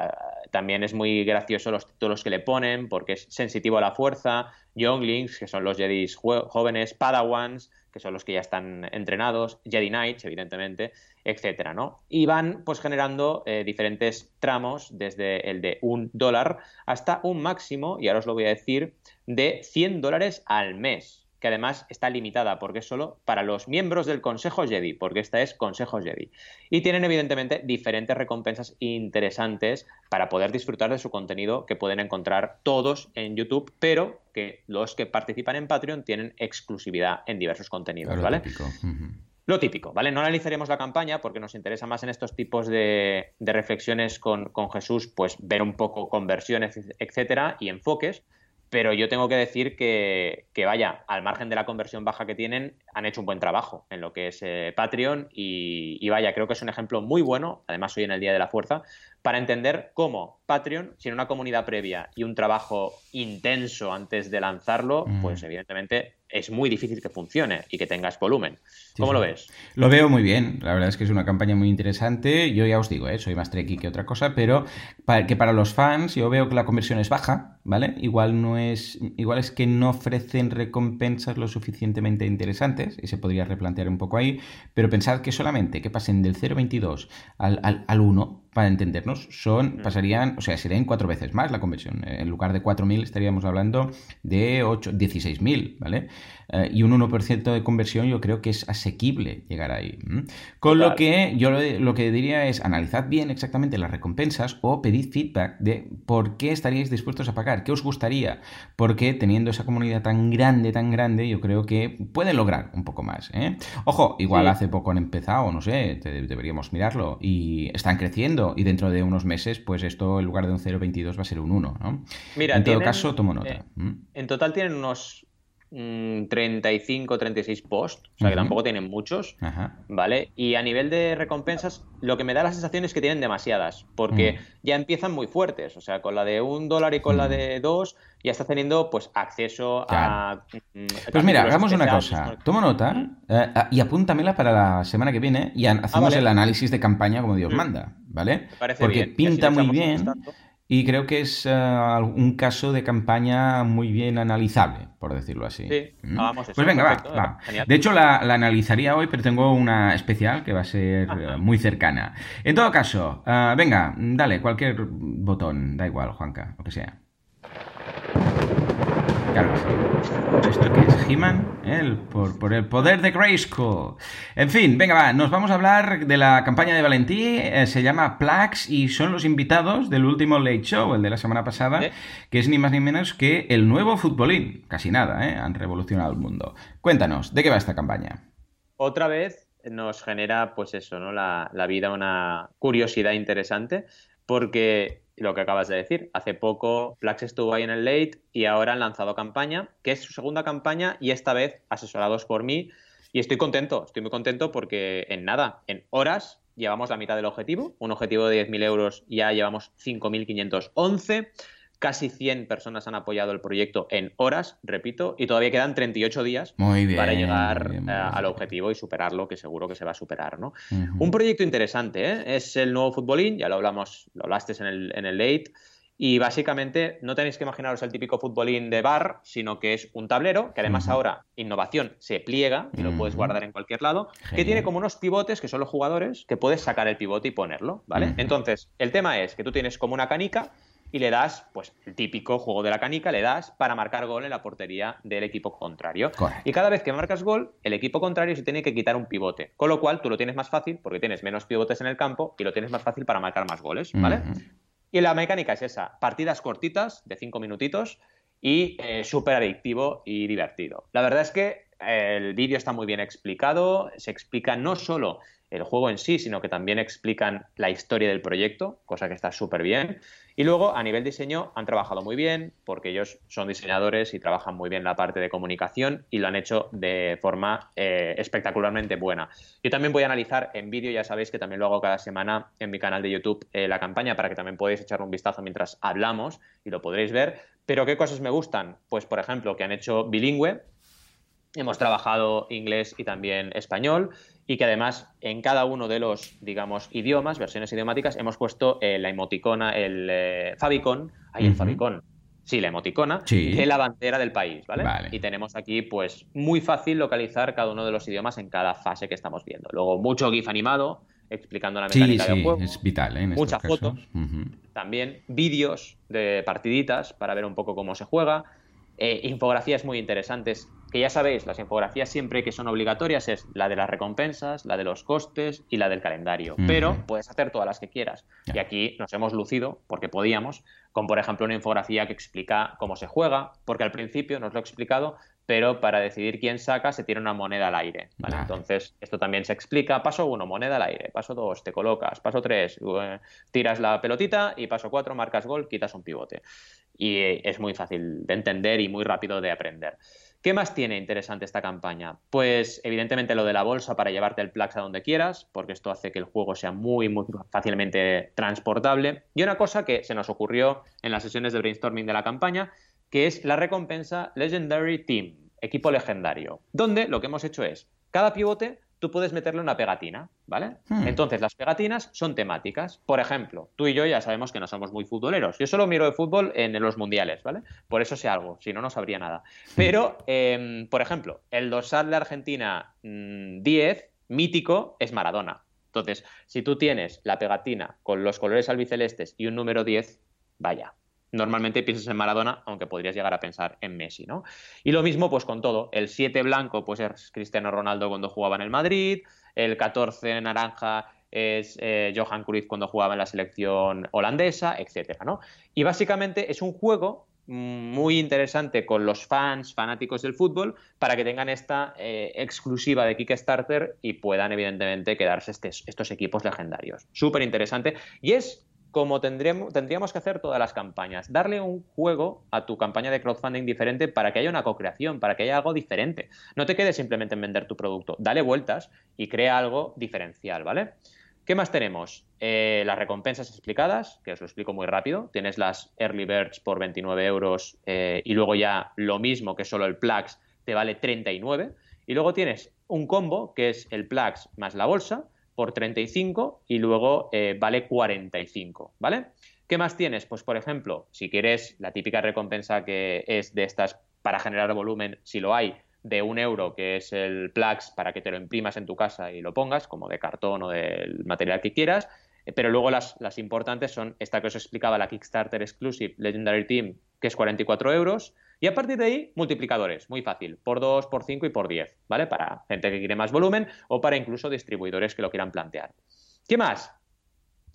también es muy gracioso los títulos que le ponen porque es sensitivo a la fuerza, Younglings, que son los Jedis jóvenes, Padawans, que son los que ya están entrenados, Jedi Knights, evidentemente, etcétera, ¿no? Y van pues generando eh, diferentes tramos desde el de un dólar hasta un máximo, y ahora os lo voy a decir, de 100 dólares al mes que además está limitada porque es solo para los miembros del Consejo Jedi, porque esta es Consejo Jedi. Y tienen evidentemente diferentes recompensas interesantes para poder disfrutar de su contenido que pueden encontrar todos en YouTube, pero que los que participan en Patreon tienen exclusividad en diversos contenidos, ¿vale? Lo típico, ¿vale? No analizaremos la campaña porque nos interesa más en estos tipos de, reflexiones con, con Jesús, pues ver un poco conversiones, etcétera, y enfoques pero yo tengo que decir que, vaya, al margen de la conversión baja que tienen, han hecho un buen trabajo en lo que es eh, Patreon y, vaya, creo que es un ejemplo muy bueno, además hoy en el Día de la Fuerza, para entender cómo Patreon, sin una comunidad previa y un trabajo intenso antes de lanzarlo, mm. pues evidentemente es muy difícil que funcione y que tengas volumen. ¿Cómo lo ves? Lo veo muy bien. La verdad es que es una campaña muy interesante. Yo ya os digo, ¿eh? soy más tricky que otra cosa, pero que para los fans yo veo que la conversión es baja, ¿vale? Igual no es, igual es que no ofrecen recompensas lo suficientemente interesantes y se podría replantear un poco ahí. Pero pensad que solamente que pasen del 0.22 al, al, al 1 para entendernos, son, mm. pasarían, o sea, serían cuatro veces más la conversión. En lugar de 4.000 estaríamos hablando de 8, 16.000, ¿vale? Eh, y un 1% de conversión yo creo que es asequible llegar ahí. Con lo que yo lo, que diría es analizad bien exactamente las recompensas o pedid feedback de por qué estaríais dispuestos a pagar, qué os gustaría, porque teniendo esa comunidad tan grande, tan grande, yo creo que pueden lograr un poco más. ¿eh? Ojo, igual hace poco han empezado, no sé, deberíamos mirarlo, y están creciendo y dentro de unos meses, pues esto en lugar de un 0,22 va a ser un 1, ¿no? Mira, en todo caso, tomo nota. Eh, en total tienen unos 35, 36 posts, o sea que tampoco tienen muchos, ¿vale? Y a nivel de recompensas, lo que me da la sensación es que tienen demasiadas, porque mm. ya empiezan muy fuertes, o sea, con la de un dólar y con la mm. de dos, ya está teniendo pues acceso a... Mm, pues mira, hagamos una cosa, tomo nota eh, y apúntamela para la semana que viene y ah, hacemos el análisis de campaña como Dios manda, ¿vale? Porque pinta muy bien. Y creo que es eh, un caso de campaña muy bien analizable, por decirlo así. Sí, ¿Mm? vamos, Pues venga, va, De hecho, la, analizaría hoy, pero tengo una especial que va a ser eh, muy cercana. En todo caso, eh, venga, dale, cualquier botón, da igual, Juanca, lo que sea. ¿Esto qué es? He-Man? por, el poder de Grayskull. En fin, venga, va, nos vamos a hablar de la campaña de Valentí. Eh, se llama Plax y son los invitados del último Late Show, el de la semana pasada, que es ni más ni menos que el nuevo futbolín. Casi nada, ¿eh? Han revolucionado el mundo. Cuéntanos, ¿de qué va esta campaña? Otra vez nos genera, pues eso, ¿no? La, la vida una curiosidad interesante, porque lo que acabas de decir. Hace poco Flax estuvo ahí en el late y ahora han lanzado campaña, que es su segunda campaña y esta vez asesorados por mí. Y estoy contento, estoy muy contento porque en nada, en horas, llevamos la mitad del objetivo. Un objetivo de 10.000 euros ya llevamos 5.511. casi 100 personas han apoyado el proyecto en horas, repito, y todavía quedan 38 días para llegar eh, al objetivo y superarlo, que seguro que se va a superar, ¿no? Un proyecto interesante, ¿eh? Es el nuevo futbolín, ya lo hablamos, lo hablaste en el, en el late, y básicamente no tenéis que imaginaros el típico futbolín de bar, sino que es un tablero, que además ahora, innovación, se pliega y lo puedes guardar en cualquier lado, que tiene como unos pivotes que son los jugadores, que puedes sacar el pivote y ponerlo, ¿vale? Entonces, el tema es que tú tienes como una canica y le das, pues el típico juego de la canica, le das para marcar gol en la portería del equipo contrario. Y cada vez que marcas gol, el equipo contrario se tiene que quitar un pivote. Con lo cual tú lo tienes más fácil porque tienes menos pivotes en el campo y lo tienes más fácil para marcar más goles, ¿vale? Y la mecánica es esa, partidas cortitas de cinco minutitos y eh, súper adictivo y divertido. La verdad es que el vídeo está muy bien explicado, se explica no solo el juego en sí, sino que también explican la historia del proyecto, cosa que está súper bien. Y luego, a nivel diseño, han trabajado muy bien, porque ellos son diseñadores y trabajan muy bien la parte de comunicación y lo han hecho de forma eh, espectacularmente buena. Yo también voy a analizar en vídeo, ya sabéis que también lo hago cada semana en mi canal de YouTube, eh, la campaña, para que también podáis echar un vistazo mientras hablamos y lo podréis ver. Pero, ¿qué cosas me gustan? Pues, por ejemplo, que han hecho bilingüe, hemos trabajado inglés y también español y que además en cada uno de los, digamos, idiomas, versiones idiomáticas, hemos puesto eh, la emoticona, el eh, favicon, ahí el favicon, sí, la emoticona, de la bandera del país, ¿vale? Y tenemos aquí, pues, muy fácil localizar cada uno de los idiomas en cada fase que estamos viendo. Luego, mucho GIF animado explicando la mecánica del juego. es vital, ¿eh? Muchas fotos. También vídeos de partiditas para ver un poco cómo se juega. Eh, infografías muy interesantes, que ya sabéis, las infografías siempre que son obligatorias es la de las recompensas, la de los costes y la del calendario, pero puedes hacer todas las que quieras. Y aquí nos hemos lucido, porque podíamos, con por ejemplo una infografía que explica cómo se juega, porque al principio nos lo he explicado, pero para decidir quién saca se tira una moneda al aire. Entonces, esto también se explica. Paso uno, moneda al aire. Paso dos, te colocas. Paso tres, eh, tiras la pelotita. Y paso cuatro, marcas gol, quitas un pivote y es muy fácil de entender y muy rápido de aprender. ¿Qué más tiene interesante esta campaña? Pues evidentemente lo de la bolsa para llevarte el Plax a donde quieras, porque esto hace que el juego sea muy, muy fácilmente transportable. Y una cosa que se nos ocurrió en las sesiones de brainstorming de la campaña, que es la recompensa Legendary Team, equipo legendario, donde lo que hemos hecho es, cada pivote tú puedes meterle una pegatina, ¿vale? Hmm. Entonces, las pegatinas son temáticas. Por ejemplo, tú y yo ya sabemos que no somos muy futboleros. Yo solo miro de fútbol en los mundiales, ¿vale? Por eso sé algo, si no, no sabría nada. Hmm. Pero, em, por ejemplo, el dorsal de Argentina 10, mm, mítico, es Maradona. Entonces, si tú tienes la pegatina con los colores albicelestes y un número 10, vaya, normalmente piensas en Maradona, aunque podrías llegar a pensar en Messi, ¿no? Y lo mismo pues con todo. El 7 blanco pues es Cristiano Ronaldo cuando jugaba en el Madrid, el 14 naranja es eh, Johan Cruyff cuando jugaba en la selección holandesa, etcétera, ¿no? Y básicamente es un juego muy interesante con los fans, fanáticos del fútbol, para que tengan esta eh, exclusiva de Kickstarter y puedan, evidentemente, quedarse estos equipos legendarios. Súper interesante. Y es como tendríamos, tendríamos que hacer todas las campañas, darle un juego a tu campaña de crowdfunding diferente para que haya una co-creación, para que haya algo diferente. No te quedes simplemente en vender tu producto, dale vueltas y crea algo diferencial, ¿vale? ¿Qué más tenemos? Eh, las recompensas explicadas, que os lo explico muy rápido. Tienes las Early Birds por 29 euros eh, y luego ya lo mismo que solo el Plax te vale 39. Y luego tienes un combo que es el Plax más la bolsa por 35 y luego eh, vale 45, ¿vale? ¿Qué más tienes? Pues, por ejemplo, si quieres la típica recompensa que es de estas para generar volumen, si lo hay, de un euro, que es el Plax para que te lo imprimas en tu casa y lo pongas, como de cartón o del material que quieras. Eh, pero luego las, las importantes son esta que os explicaba, la Kickstarter Exclusive Legendary Team, que es 44 euros. Y a partir de ahí, multiplicadores, muy fácil, por 2, por 5 y por 10, ¿vale? Para gente que quiere más volumen o para incluso distribuidores que lo quieran plantear. ¿Qué más?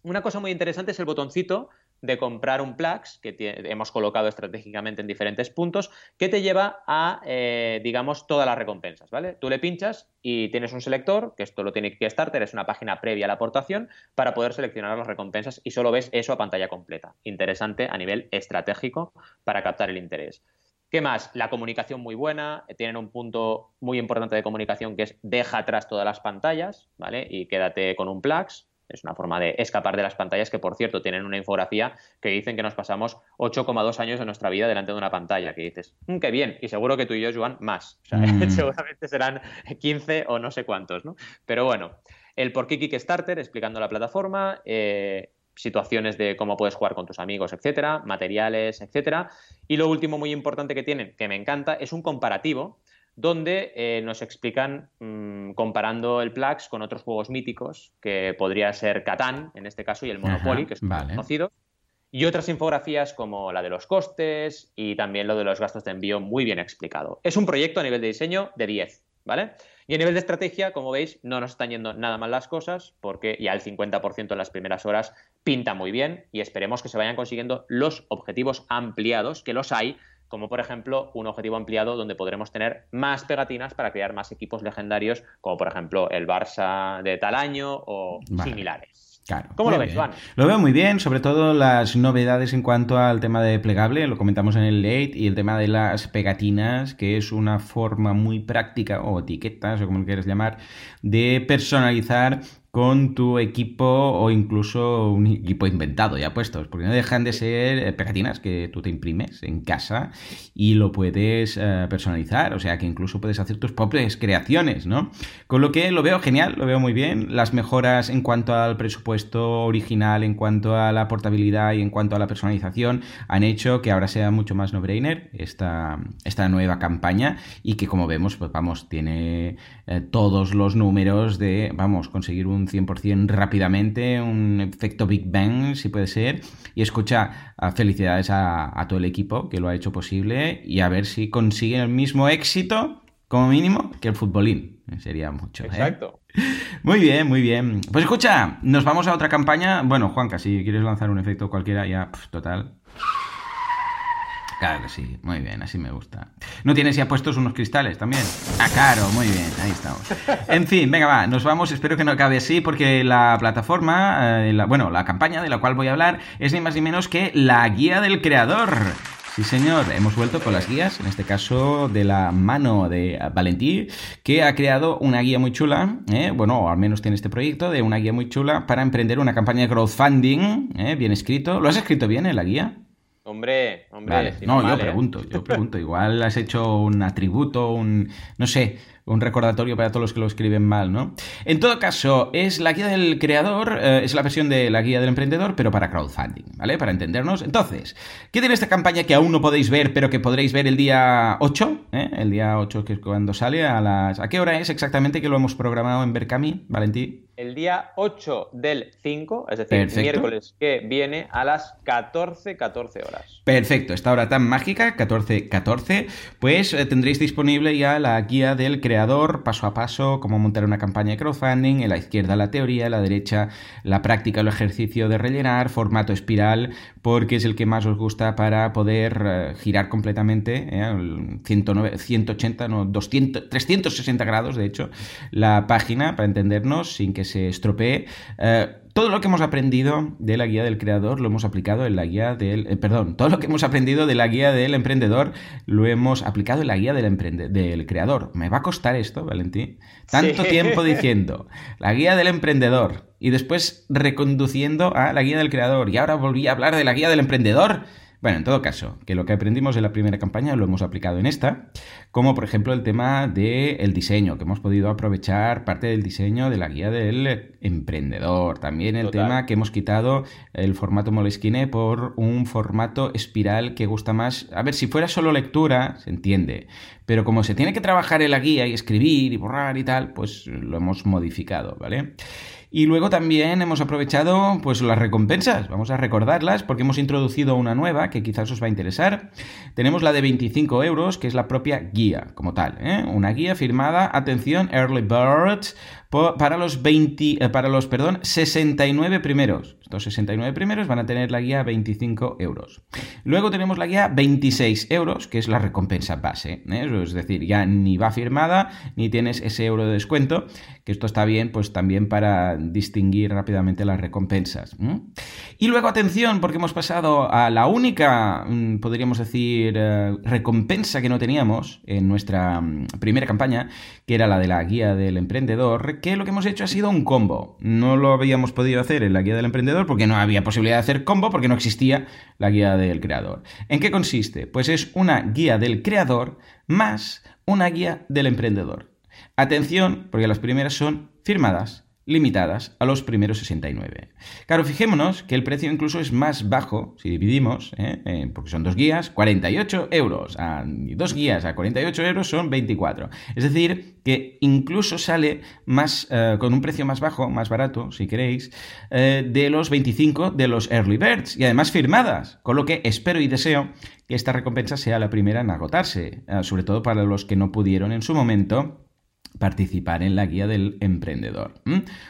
Una cosa muy interesante es el botoncito de comprar un Plax que hemos colocado estratégicamente en diferentes puntos que te lleva a, eh, digamos, todas las recompensas, ¿vale? Tú le pinchas y tienes un selector, que esto lo tiene que starter, es una página previa a la aportación, para poder seleccionar las recompensas y solo ves eso a pantalla completa. Interesante a nivel estratégico para captar el interés. ¿Qué más? La comunicación muy buena, tienen un punto muy importante de comunicación que es deja atrás todas las pantallas, ¿vale? Y quédate con un Plax, Es una forma de escapar de las pantallas que, por cierto, tienen una infografía que dicen que nos pasamos 8,2 años de nuestra vida delante de una pantalla, que dices, mm, qué bien, y seguro que tú y yo, Joan, más. O sea, mm. seguramente serán 15 o no sé cuántos, ¿no? Pero bueno, el por qué Kickstarter, explicando la plataforma, eh, situaciones de cómo puedes jugar con tus amigos, etcétera, materiales, etcétera. Y lo último muy importante que tienen, que me encanta, es un comparativo donde eh, nos explican, mm, comparando el Plax con otros juegos míticos, que podría ser Catán, en este caso, y el Monopoly, que es conocido, y otras infografías como la de los costes y también lo de los gastos de envío muy bien explicado. Es un proyecto a nivel de diseño de 10, ¿vale? Y a nivel de estrategia, como veis, no nos están yendo nada mal las cosas, porque ya el 50% en las primeras horas pinta muy bien y esperemos que se vayan consiguiendo los objetivos ampliados, que los hay, como por ejemplo un objetivo ampliado donde podremos tener más pegatinas para crear más equipos legendarios, como por ejemplo el Barça de tal año o similares. Claro. ¿Cómo lo ves, Juan? Lo veo muy bien, sobre todo las novedades en cuanto al tema de plegable, lo comentamos en el late, y el tema de las pegatinas, que es una forma muy práctica, o etiquetas, o como quieras llamar, de personalizar con tu equipo o incluso un equipo inventado ya puestos, porque no dejan de ser eh, pegatinas que tú te imprimes en casa y lo puedes eh, personalizar, o sea que incluso puedes hacer tus propias creaciones, ¿no? Con lo que lo veo genial, lo veo muy bien, las mejoras en cuanto al presupuesto original, en cuanto a la portabilidad y en cuanto a la personalización han hecho que ahora sea mucho más no-brainer esta, esta nueva campaña y que como vemos, pues vamos, tiene eh, todos los números de, vamos, conseguir un 100% rápidamente, un efecto Big Bang, si puede ser. Y escucha, felicidades a, todo el equipo que lo ha hecho posible y a ver si consiguen el mismo éxito, como mínimo, que el futbolín. Sería mucho. ¿eh? Exacto. Muy bien, muy bien. Pues escucha, nos vamos a otra campaña. Bueno, Juanca, si quieres lanzar un efecto cualquiera, ya, total. Claro que sí, muy bien, así me gusta. ¿No tienes ya puestos unos cristales también? Ah, claro, muy bien, ahí estamos. En fin, venga, va, nos vamos, espero que no acabe así, porque la plataforma, eh, bueno, la campaña de la cual voy a hablar es ni más ni menos que la guía del creador. Sí, señor, hemos vuelto con las guías, en este caso de la mano de Valentí, que ha creado una guía muy chula, ¿eh? bueno, al menos tiene este proyecto, de una guía muy chula para emprender una campaña de crowdfunding, ¿eh? bien escrito. ¿Lo has escrito bien en la guía? Hombre, hombre. no, yo ¿eh? pregunto, yo pregunto. Igual has hecho un atributo, un. No sé, un recordatorio para todos los que lo escriben mal, ¿no? En todo caso, es la guía del creador, eh, es la versión de la guía del emprendedor, pero para crowdfunding, ¿vale? Para entendernos. Entonces, ¿qué tiene esta campaña que aún no podéis ver, pero que podréis ver el día 8? ¿eh? El día 8 que es cuando sale a las... ¿A qué hora es exactamente que lo hemos programado en Berkami, Valentí? El día 8 del 5, es decir, miércoles que viene a las 14, 14 horas. Perfecto, esta hora tan mágica, 14, 14, pues eh, tendréis disponible ya la guía del creador creador, paso a paso, cómo montar una campaña de crowdfunding, en la izquierda la teoría, en la derecha la práctica, el ejercicio de rellenar, formato espiral, porque es el que más os gusta para poder eh, girar completamente, 109, 180, no, 200, 360 grados, de hecho, la página, para entendernos, sin que se estropee. Eh, todo lo que hemos aprendido de la guía del creador lo hemos aplicado en la guía del... Eh, perdón, todo lo que hemos aprendido de la guía del emprendedor lo hemos aplicado en la guía del, del creador. Me va a costar esto, Valentín. Tanto tiempo diciendo la guía del emprendedor y después reconduciendo a la guía del creador y ahora volví a hablar de la guía del emprendedor. Bueno, en todo caso, que lo que aprendimos en la primera campaña lo hemos aplicado en esta, como por ejemplo el tema del diseño, que hemos podido aprovechar parte del diseño de la guía del emprendedor. También el tema que hemos quitado el formato Moleskine por un formato espiral que gusta más. A ver, si fuera solo lectura, se entiende. Pero como se tiene que trabajar en la guía y escribir y borrar y tal, pues lo hemos modificado, ¿vale? Y luego también hemos aprovechado pues las recompensas, vamos a recordarlas porque hemos introducido una nueva que quizás os va a interesar. Tenemos la de 25 euros, que es la propia guía como tal, ¿eh? una guía firmada, atención, Early Birds, para los 20, eh, para los, perdón, 69 primeros. Estos 69 primeros van a tener la guía 25 euros. Luego tenemos la guía 26 euros, que es la recompensa base. ¿eh? Es decir, ya ni va firmada, ni tienes ese euro de descuento, que esto está bien, pues también para distinguir rápidamente las recompensas. Y luego, atención, porque hemos pasado a la única, mm, podríamos decir, eh, recompensa que no teníamos en nuestra mm, primera campaña, que era la de la guía del emprendedor, que lo que hemos hecho ha sido un combo. No lo habíamos podido hacer en la guía del emprendedor porque no había posibilidad de hacer combo, porque no existía la guía del creador. ¿En qué consiste? Pues es una guía del creador más una guía del emprendedor. Atención, porque las primeras son firmadas limitadas a los primeros 69. Claro, fijémonos que el precio incluso es más bajo si dividimos, ¿eh? Eh, porque son dos guías, 48 euros. A dos guías a 48 euros son 24. Es decir, que incluso sale más eh, con un precio más bajo, más barato, si queréis, de los 25 de los Early Birds y además firmadas. Con lo que espero y deseo que esta recompensa sea la primera en agotarse, sobre todo para los que no pudieron en su momento participar en la guía del emprendedor.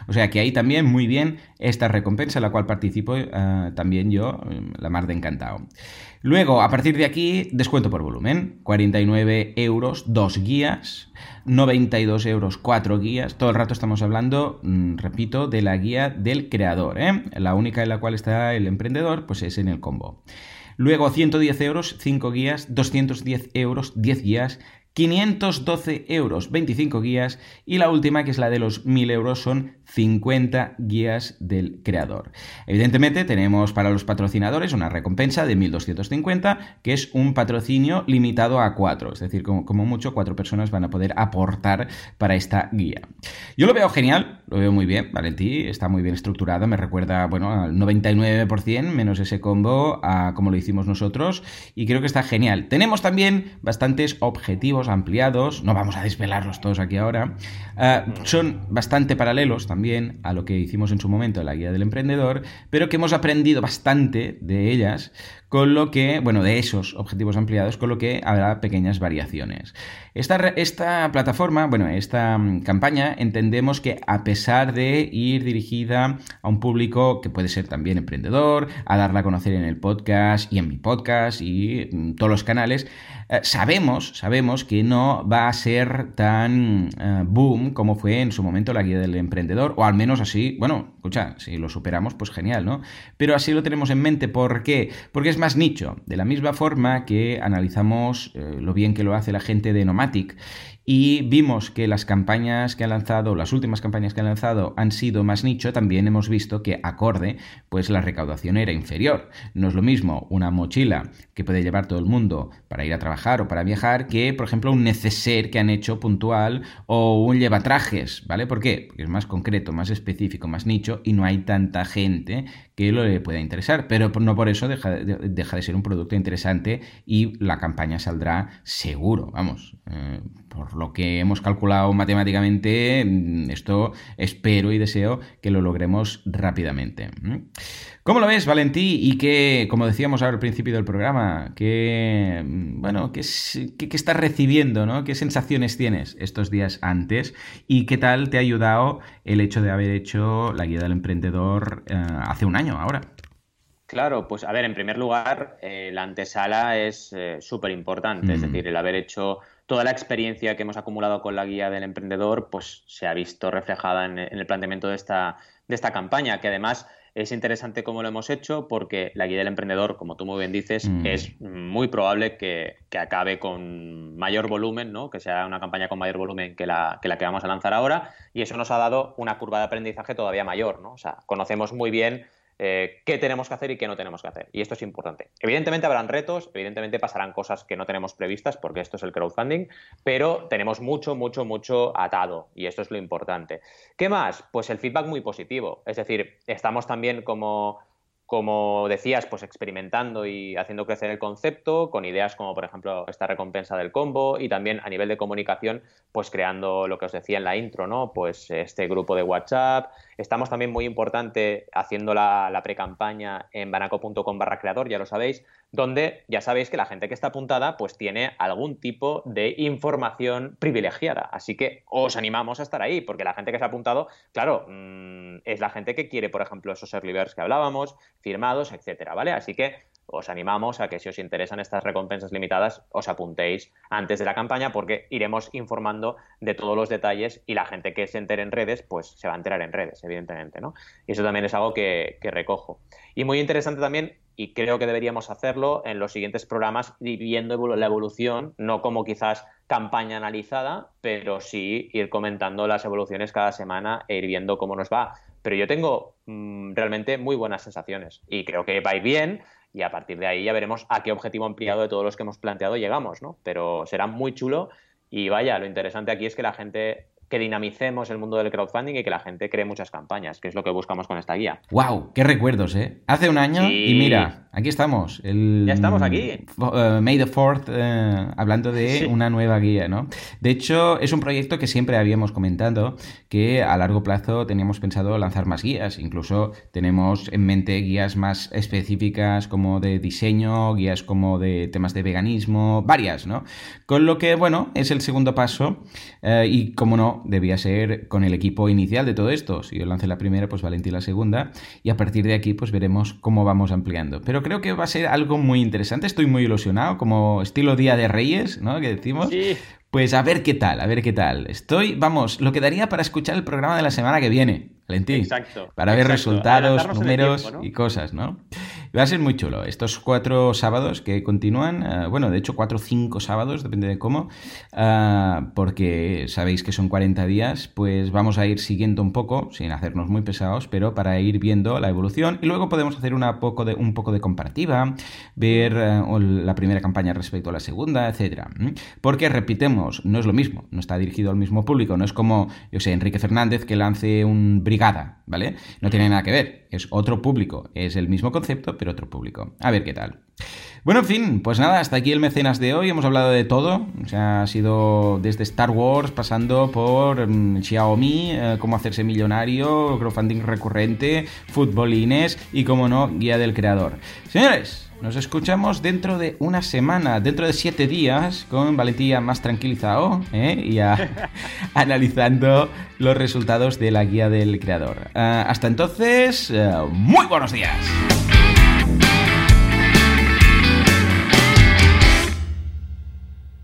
O sea que ahí también muy bien esta recompensa, la cual participo eh, también yo, mm, la más de encantado. Luego, a partir de aquí, descuento por volumen. 49 euros, dos guías. 92 euros, cuatro guías. Todo el rato estamos hablando, mm, repito, de la guía del creador. ¿eh? La única en la cual está el emprendedor, pues es en el combo. Luego 110 euros, 5 guías, 210 euros, 10 guías, 512 euros, 25 guías y la última, que es la de los 1000 euros, son 50 guías del creador. Evidentemente tenemos para los patrocinadores una recompensa de 1250, que es un patrocinio limitado a 4, es decir, como, mucho 4 personas van a poder aportar para esta guía. Yo lo veo genial, lo veo muy bien, Valentí, está muy bien estructurado, me recuerda, bueno, al 99% menos ese combo a como lo hicimos nosotros y creo que está genial. Tenemos también bastantes objetivos ampliados, no vamos a desvelarlos todos aquí ahora, eh, son bastante paralelos también a lo que hicimos en su momento en la guía del emprendedor, pero que hemos aprendido bastante de ellas, con lo que, bueno, de esos objetivos ampliados, con lo que habrá pequeñas variaciones. Esta, esta plataforma, bueno, esta mm, campaña, entendemos que a pesar de ir dirigida a un público que puede ser también emprendedor, a darla a conocer en el podcast y en mi podcast y mm, todos los canales, eh, sabemos, sabemos que no va a ser tan eh, boom como fue en su momento la guía del emprendedor, o al menos así, bueno, escucha, si lo superamos, pues genial, ¿no? Pero así lo tenemos en mente, ¿por qué? Porque es más nicho, de la misma forma que analizamos eh, lo bien que lo hace la gente de Nomatic y vimos que las campañas que han lanzado, las últimas campañas que han lanzado han sido más nicho, también hemos visto que acorde, pues la recaudación era inferior. No es lo mismo una mochila que puede llevar todo el mundo para ir a trabajar o para viajar que, por ejemplo, un neceser que han hecho puntual o un llevatrajes, ¿vale? ¿Por qué? Porque es más concreto, más específico, más nicho y no hay tanta gente que lo le pueda interesar, pero no por eso deja de, ser un producto interesante y la campaña saldrá seguro, vamos. Eh, por lo que hemos calculado matemáticamente, mm, esto espero y deseo que lo logremos rápidamente. ¿Cómo lo ves, Valentí? Y que, como decíamos al principio del programa, que, mm, bueno, ¿qué, estás recibiendo, ¿no? ¿Qué sensaciones tienes estos días antes? ¿Y qué tal te ha ayudado el hecho de haber hecho la guía del emprendedor eh, hace un año ahora? Claro, pues a ver, en primer lugar, eh, la antesala es eh, súper importante, es mm. decir, el haber hecho toda la experiencia que hemos acumulado con la guía del emprendedor, pues se ha visto reflejada en, el planteamiento de esta, de esta campaña, que además es interesante cómo lo hemos hecho porque la guía del emprendedor, como tú muy bien dices, mm. es muy probable que, acabe con mayor volumen, ¿no? que sea una campaña con mayor volumen que la, que la, que vamos a lanzar ahora, y eso nos ha dado una curva de aprendizaje todavía mayor. ¿no? O sea, conocemos muy bien eh, qué tenemos que hacer y qué no tenemos que hacer. Y esto es importante. Evidentemente habrán retos, evidentemente pasarán cosas que no tenemos previstas, porque esto es el crowdfunding, pero tenemos mucho, mucho, mucho atado y esto es lo importante. ¿Qué más? Pues el feedback muy positivo. Es decir, estamos también como como decías, pues experimentando y haciendo crecer el concepto, con ideas como por ejemplo esta recompensa del combo y también a nivel de comunicación, pues creando lo que os decía en la intro, ¿no? Pues este grupo de WhatsApp. Estamos también muy importante haciendo la, la pre-campaña en banaco.com barra creador, ya lo sabéis, donde ya sabéis que la gente que está apuntada pues tiene algún tipo de información privilegiada. Así que os animamos a estar ahí, porque la gente que se ha apuntado, claro, mm, es la gente que quiere, por ejemplo, esos early que hablábamos, firmados, etcétera, ¿vale? Así que os animamos a que si os interesan estas recompensas limitadas, os apuntéis antes de la campaña porque iremos informando de todos los detalles y la gente que se entere en redes, pues se va a enterar en redes, evidentemente, ¿no? Y eso también es algo que, recojo. Y muy interesante también, y creo que deberíamos hacerlo en los siguientes programas, viendo la evolución, no como quizás campaña analizada, pero sí ir comentando las evoluciones cada semana e ir viendo cómo nos va. Pero yo tengo mm, realmente muy buenas sensaciones y creo que va bien y a partir de ahí ya veremos a qué objetivo ampliado de todos los que hemos planteado llegamos, ¿no? Pero será muy chulo y vaya, lo interesante aquí es que la gente que dinamicemos el mundo del crowdfunding y que la gente cree muchas campañas, que es lo que buscamos con esta guía. ¡Wow! ¡Qué recuerdos, eh! Hace un año y mira, aquí estamos. ya estamos aquí. Uh, May the Fourth, eh, hablando de una nueva guía, ¿no? De hecho, es un proyecto que siempre habíamos comentado que a largo plazo teníamos pensado lanzar más guías. Incluso tenemos en mente guías más específicas como de diseño, guías como de temas de veganismo, varias, ¿no? Con lo que, bueno, es el segundo paso eh, y, como no, debía ser con el equipo inicial de todo esto. Si yo lancé la primera, pues Valentín la segunda. Y a partir de aquí, pues veremos cómo vamos ampliando. Pero creo que va a ser algo muy interesante. Estoy muy ilusionado, como estilo Día de Reyes, ¿no? Que decimos. Pues a ver qué tal, a ver qué tal. Estoy, vamos, lo que daría para escuchar el programa de la semana que viene. Valentín. Exacto. Para ver resultados, números y cosas, ¿no? Va a ser muy chulo. Estos cuatro sábados que continúan, eh, bueno, de hecho cuatro o cinco sábados, depende de cómo, eh, porque sabéis que son 40 días, pues vamos a ir siguiendo un poco, sin hacernos muy pesados, pero para ir viendo la evolución y luego podemos hacer una poco de, un poco de comparativa, ver eh, la primera campaña respecto a la segunda, etcétera. Porque repitemos, no es lo mismo, no está dirigido al mismo público, no es como, yo sé, Enrique Fernández que lance un brigada, ¿vale? No tiene nada que ver, es otro público, es el mismo concepto, otro público. A ver qué tal. Bueno, en fin, pues nada, hasta aquí el mecenas de hoy. Hemos hablado de todo. O sea, ha sido desde Star Wars, pasando por mm, Xiaomi, eh, cómo hacerse millonario, crowdfunding recurrente, futbolines y, como no, guía del creador. Señores, nos escuchamos dentro de una semana, dentro de siete días, con Valentía más tranquilizado ¿eh? y analizando los resultados de la guía del creador. Eh, hasta entonces, muy buenos días.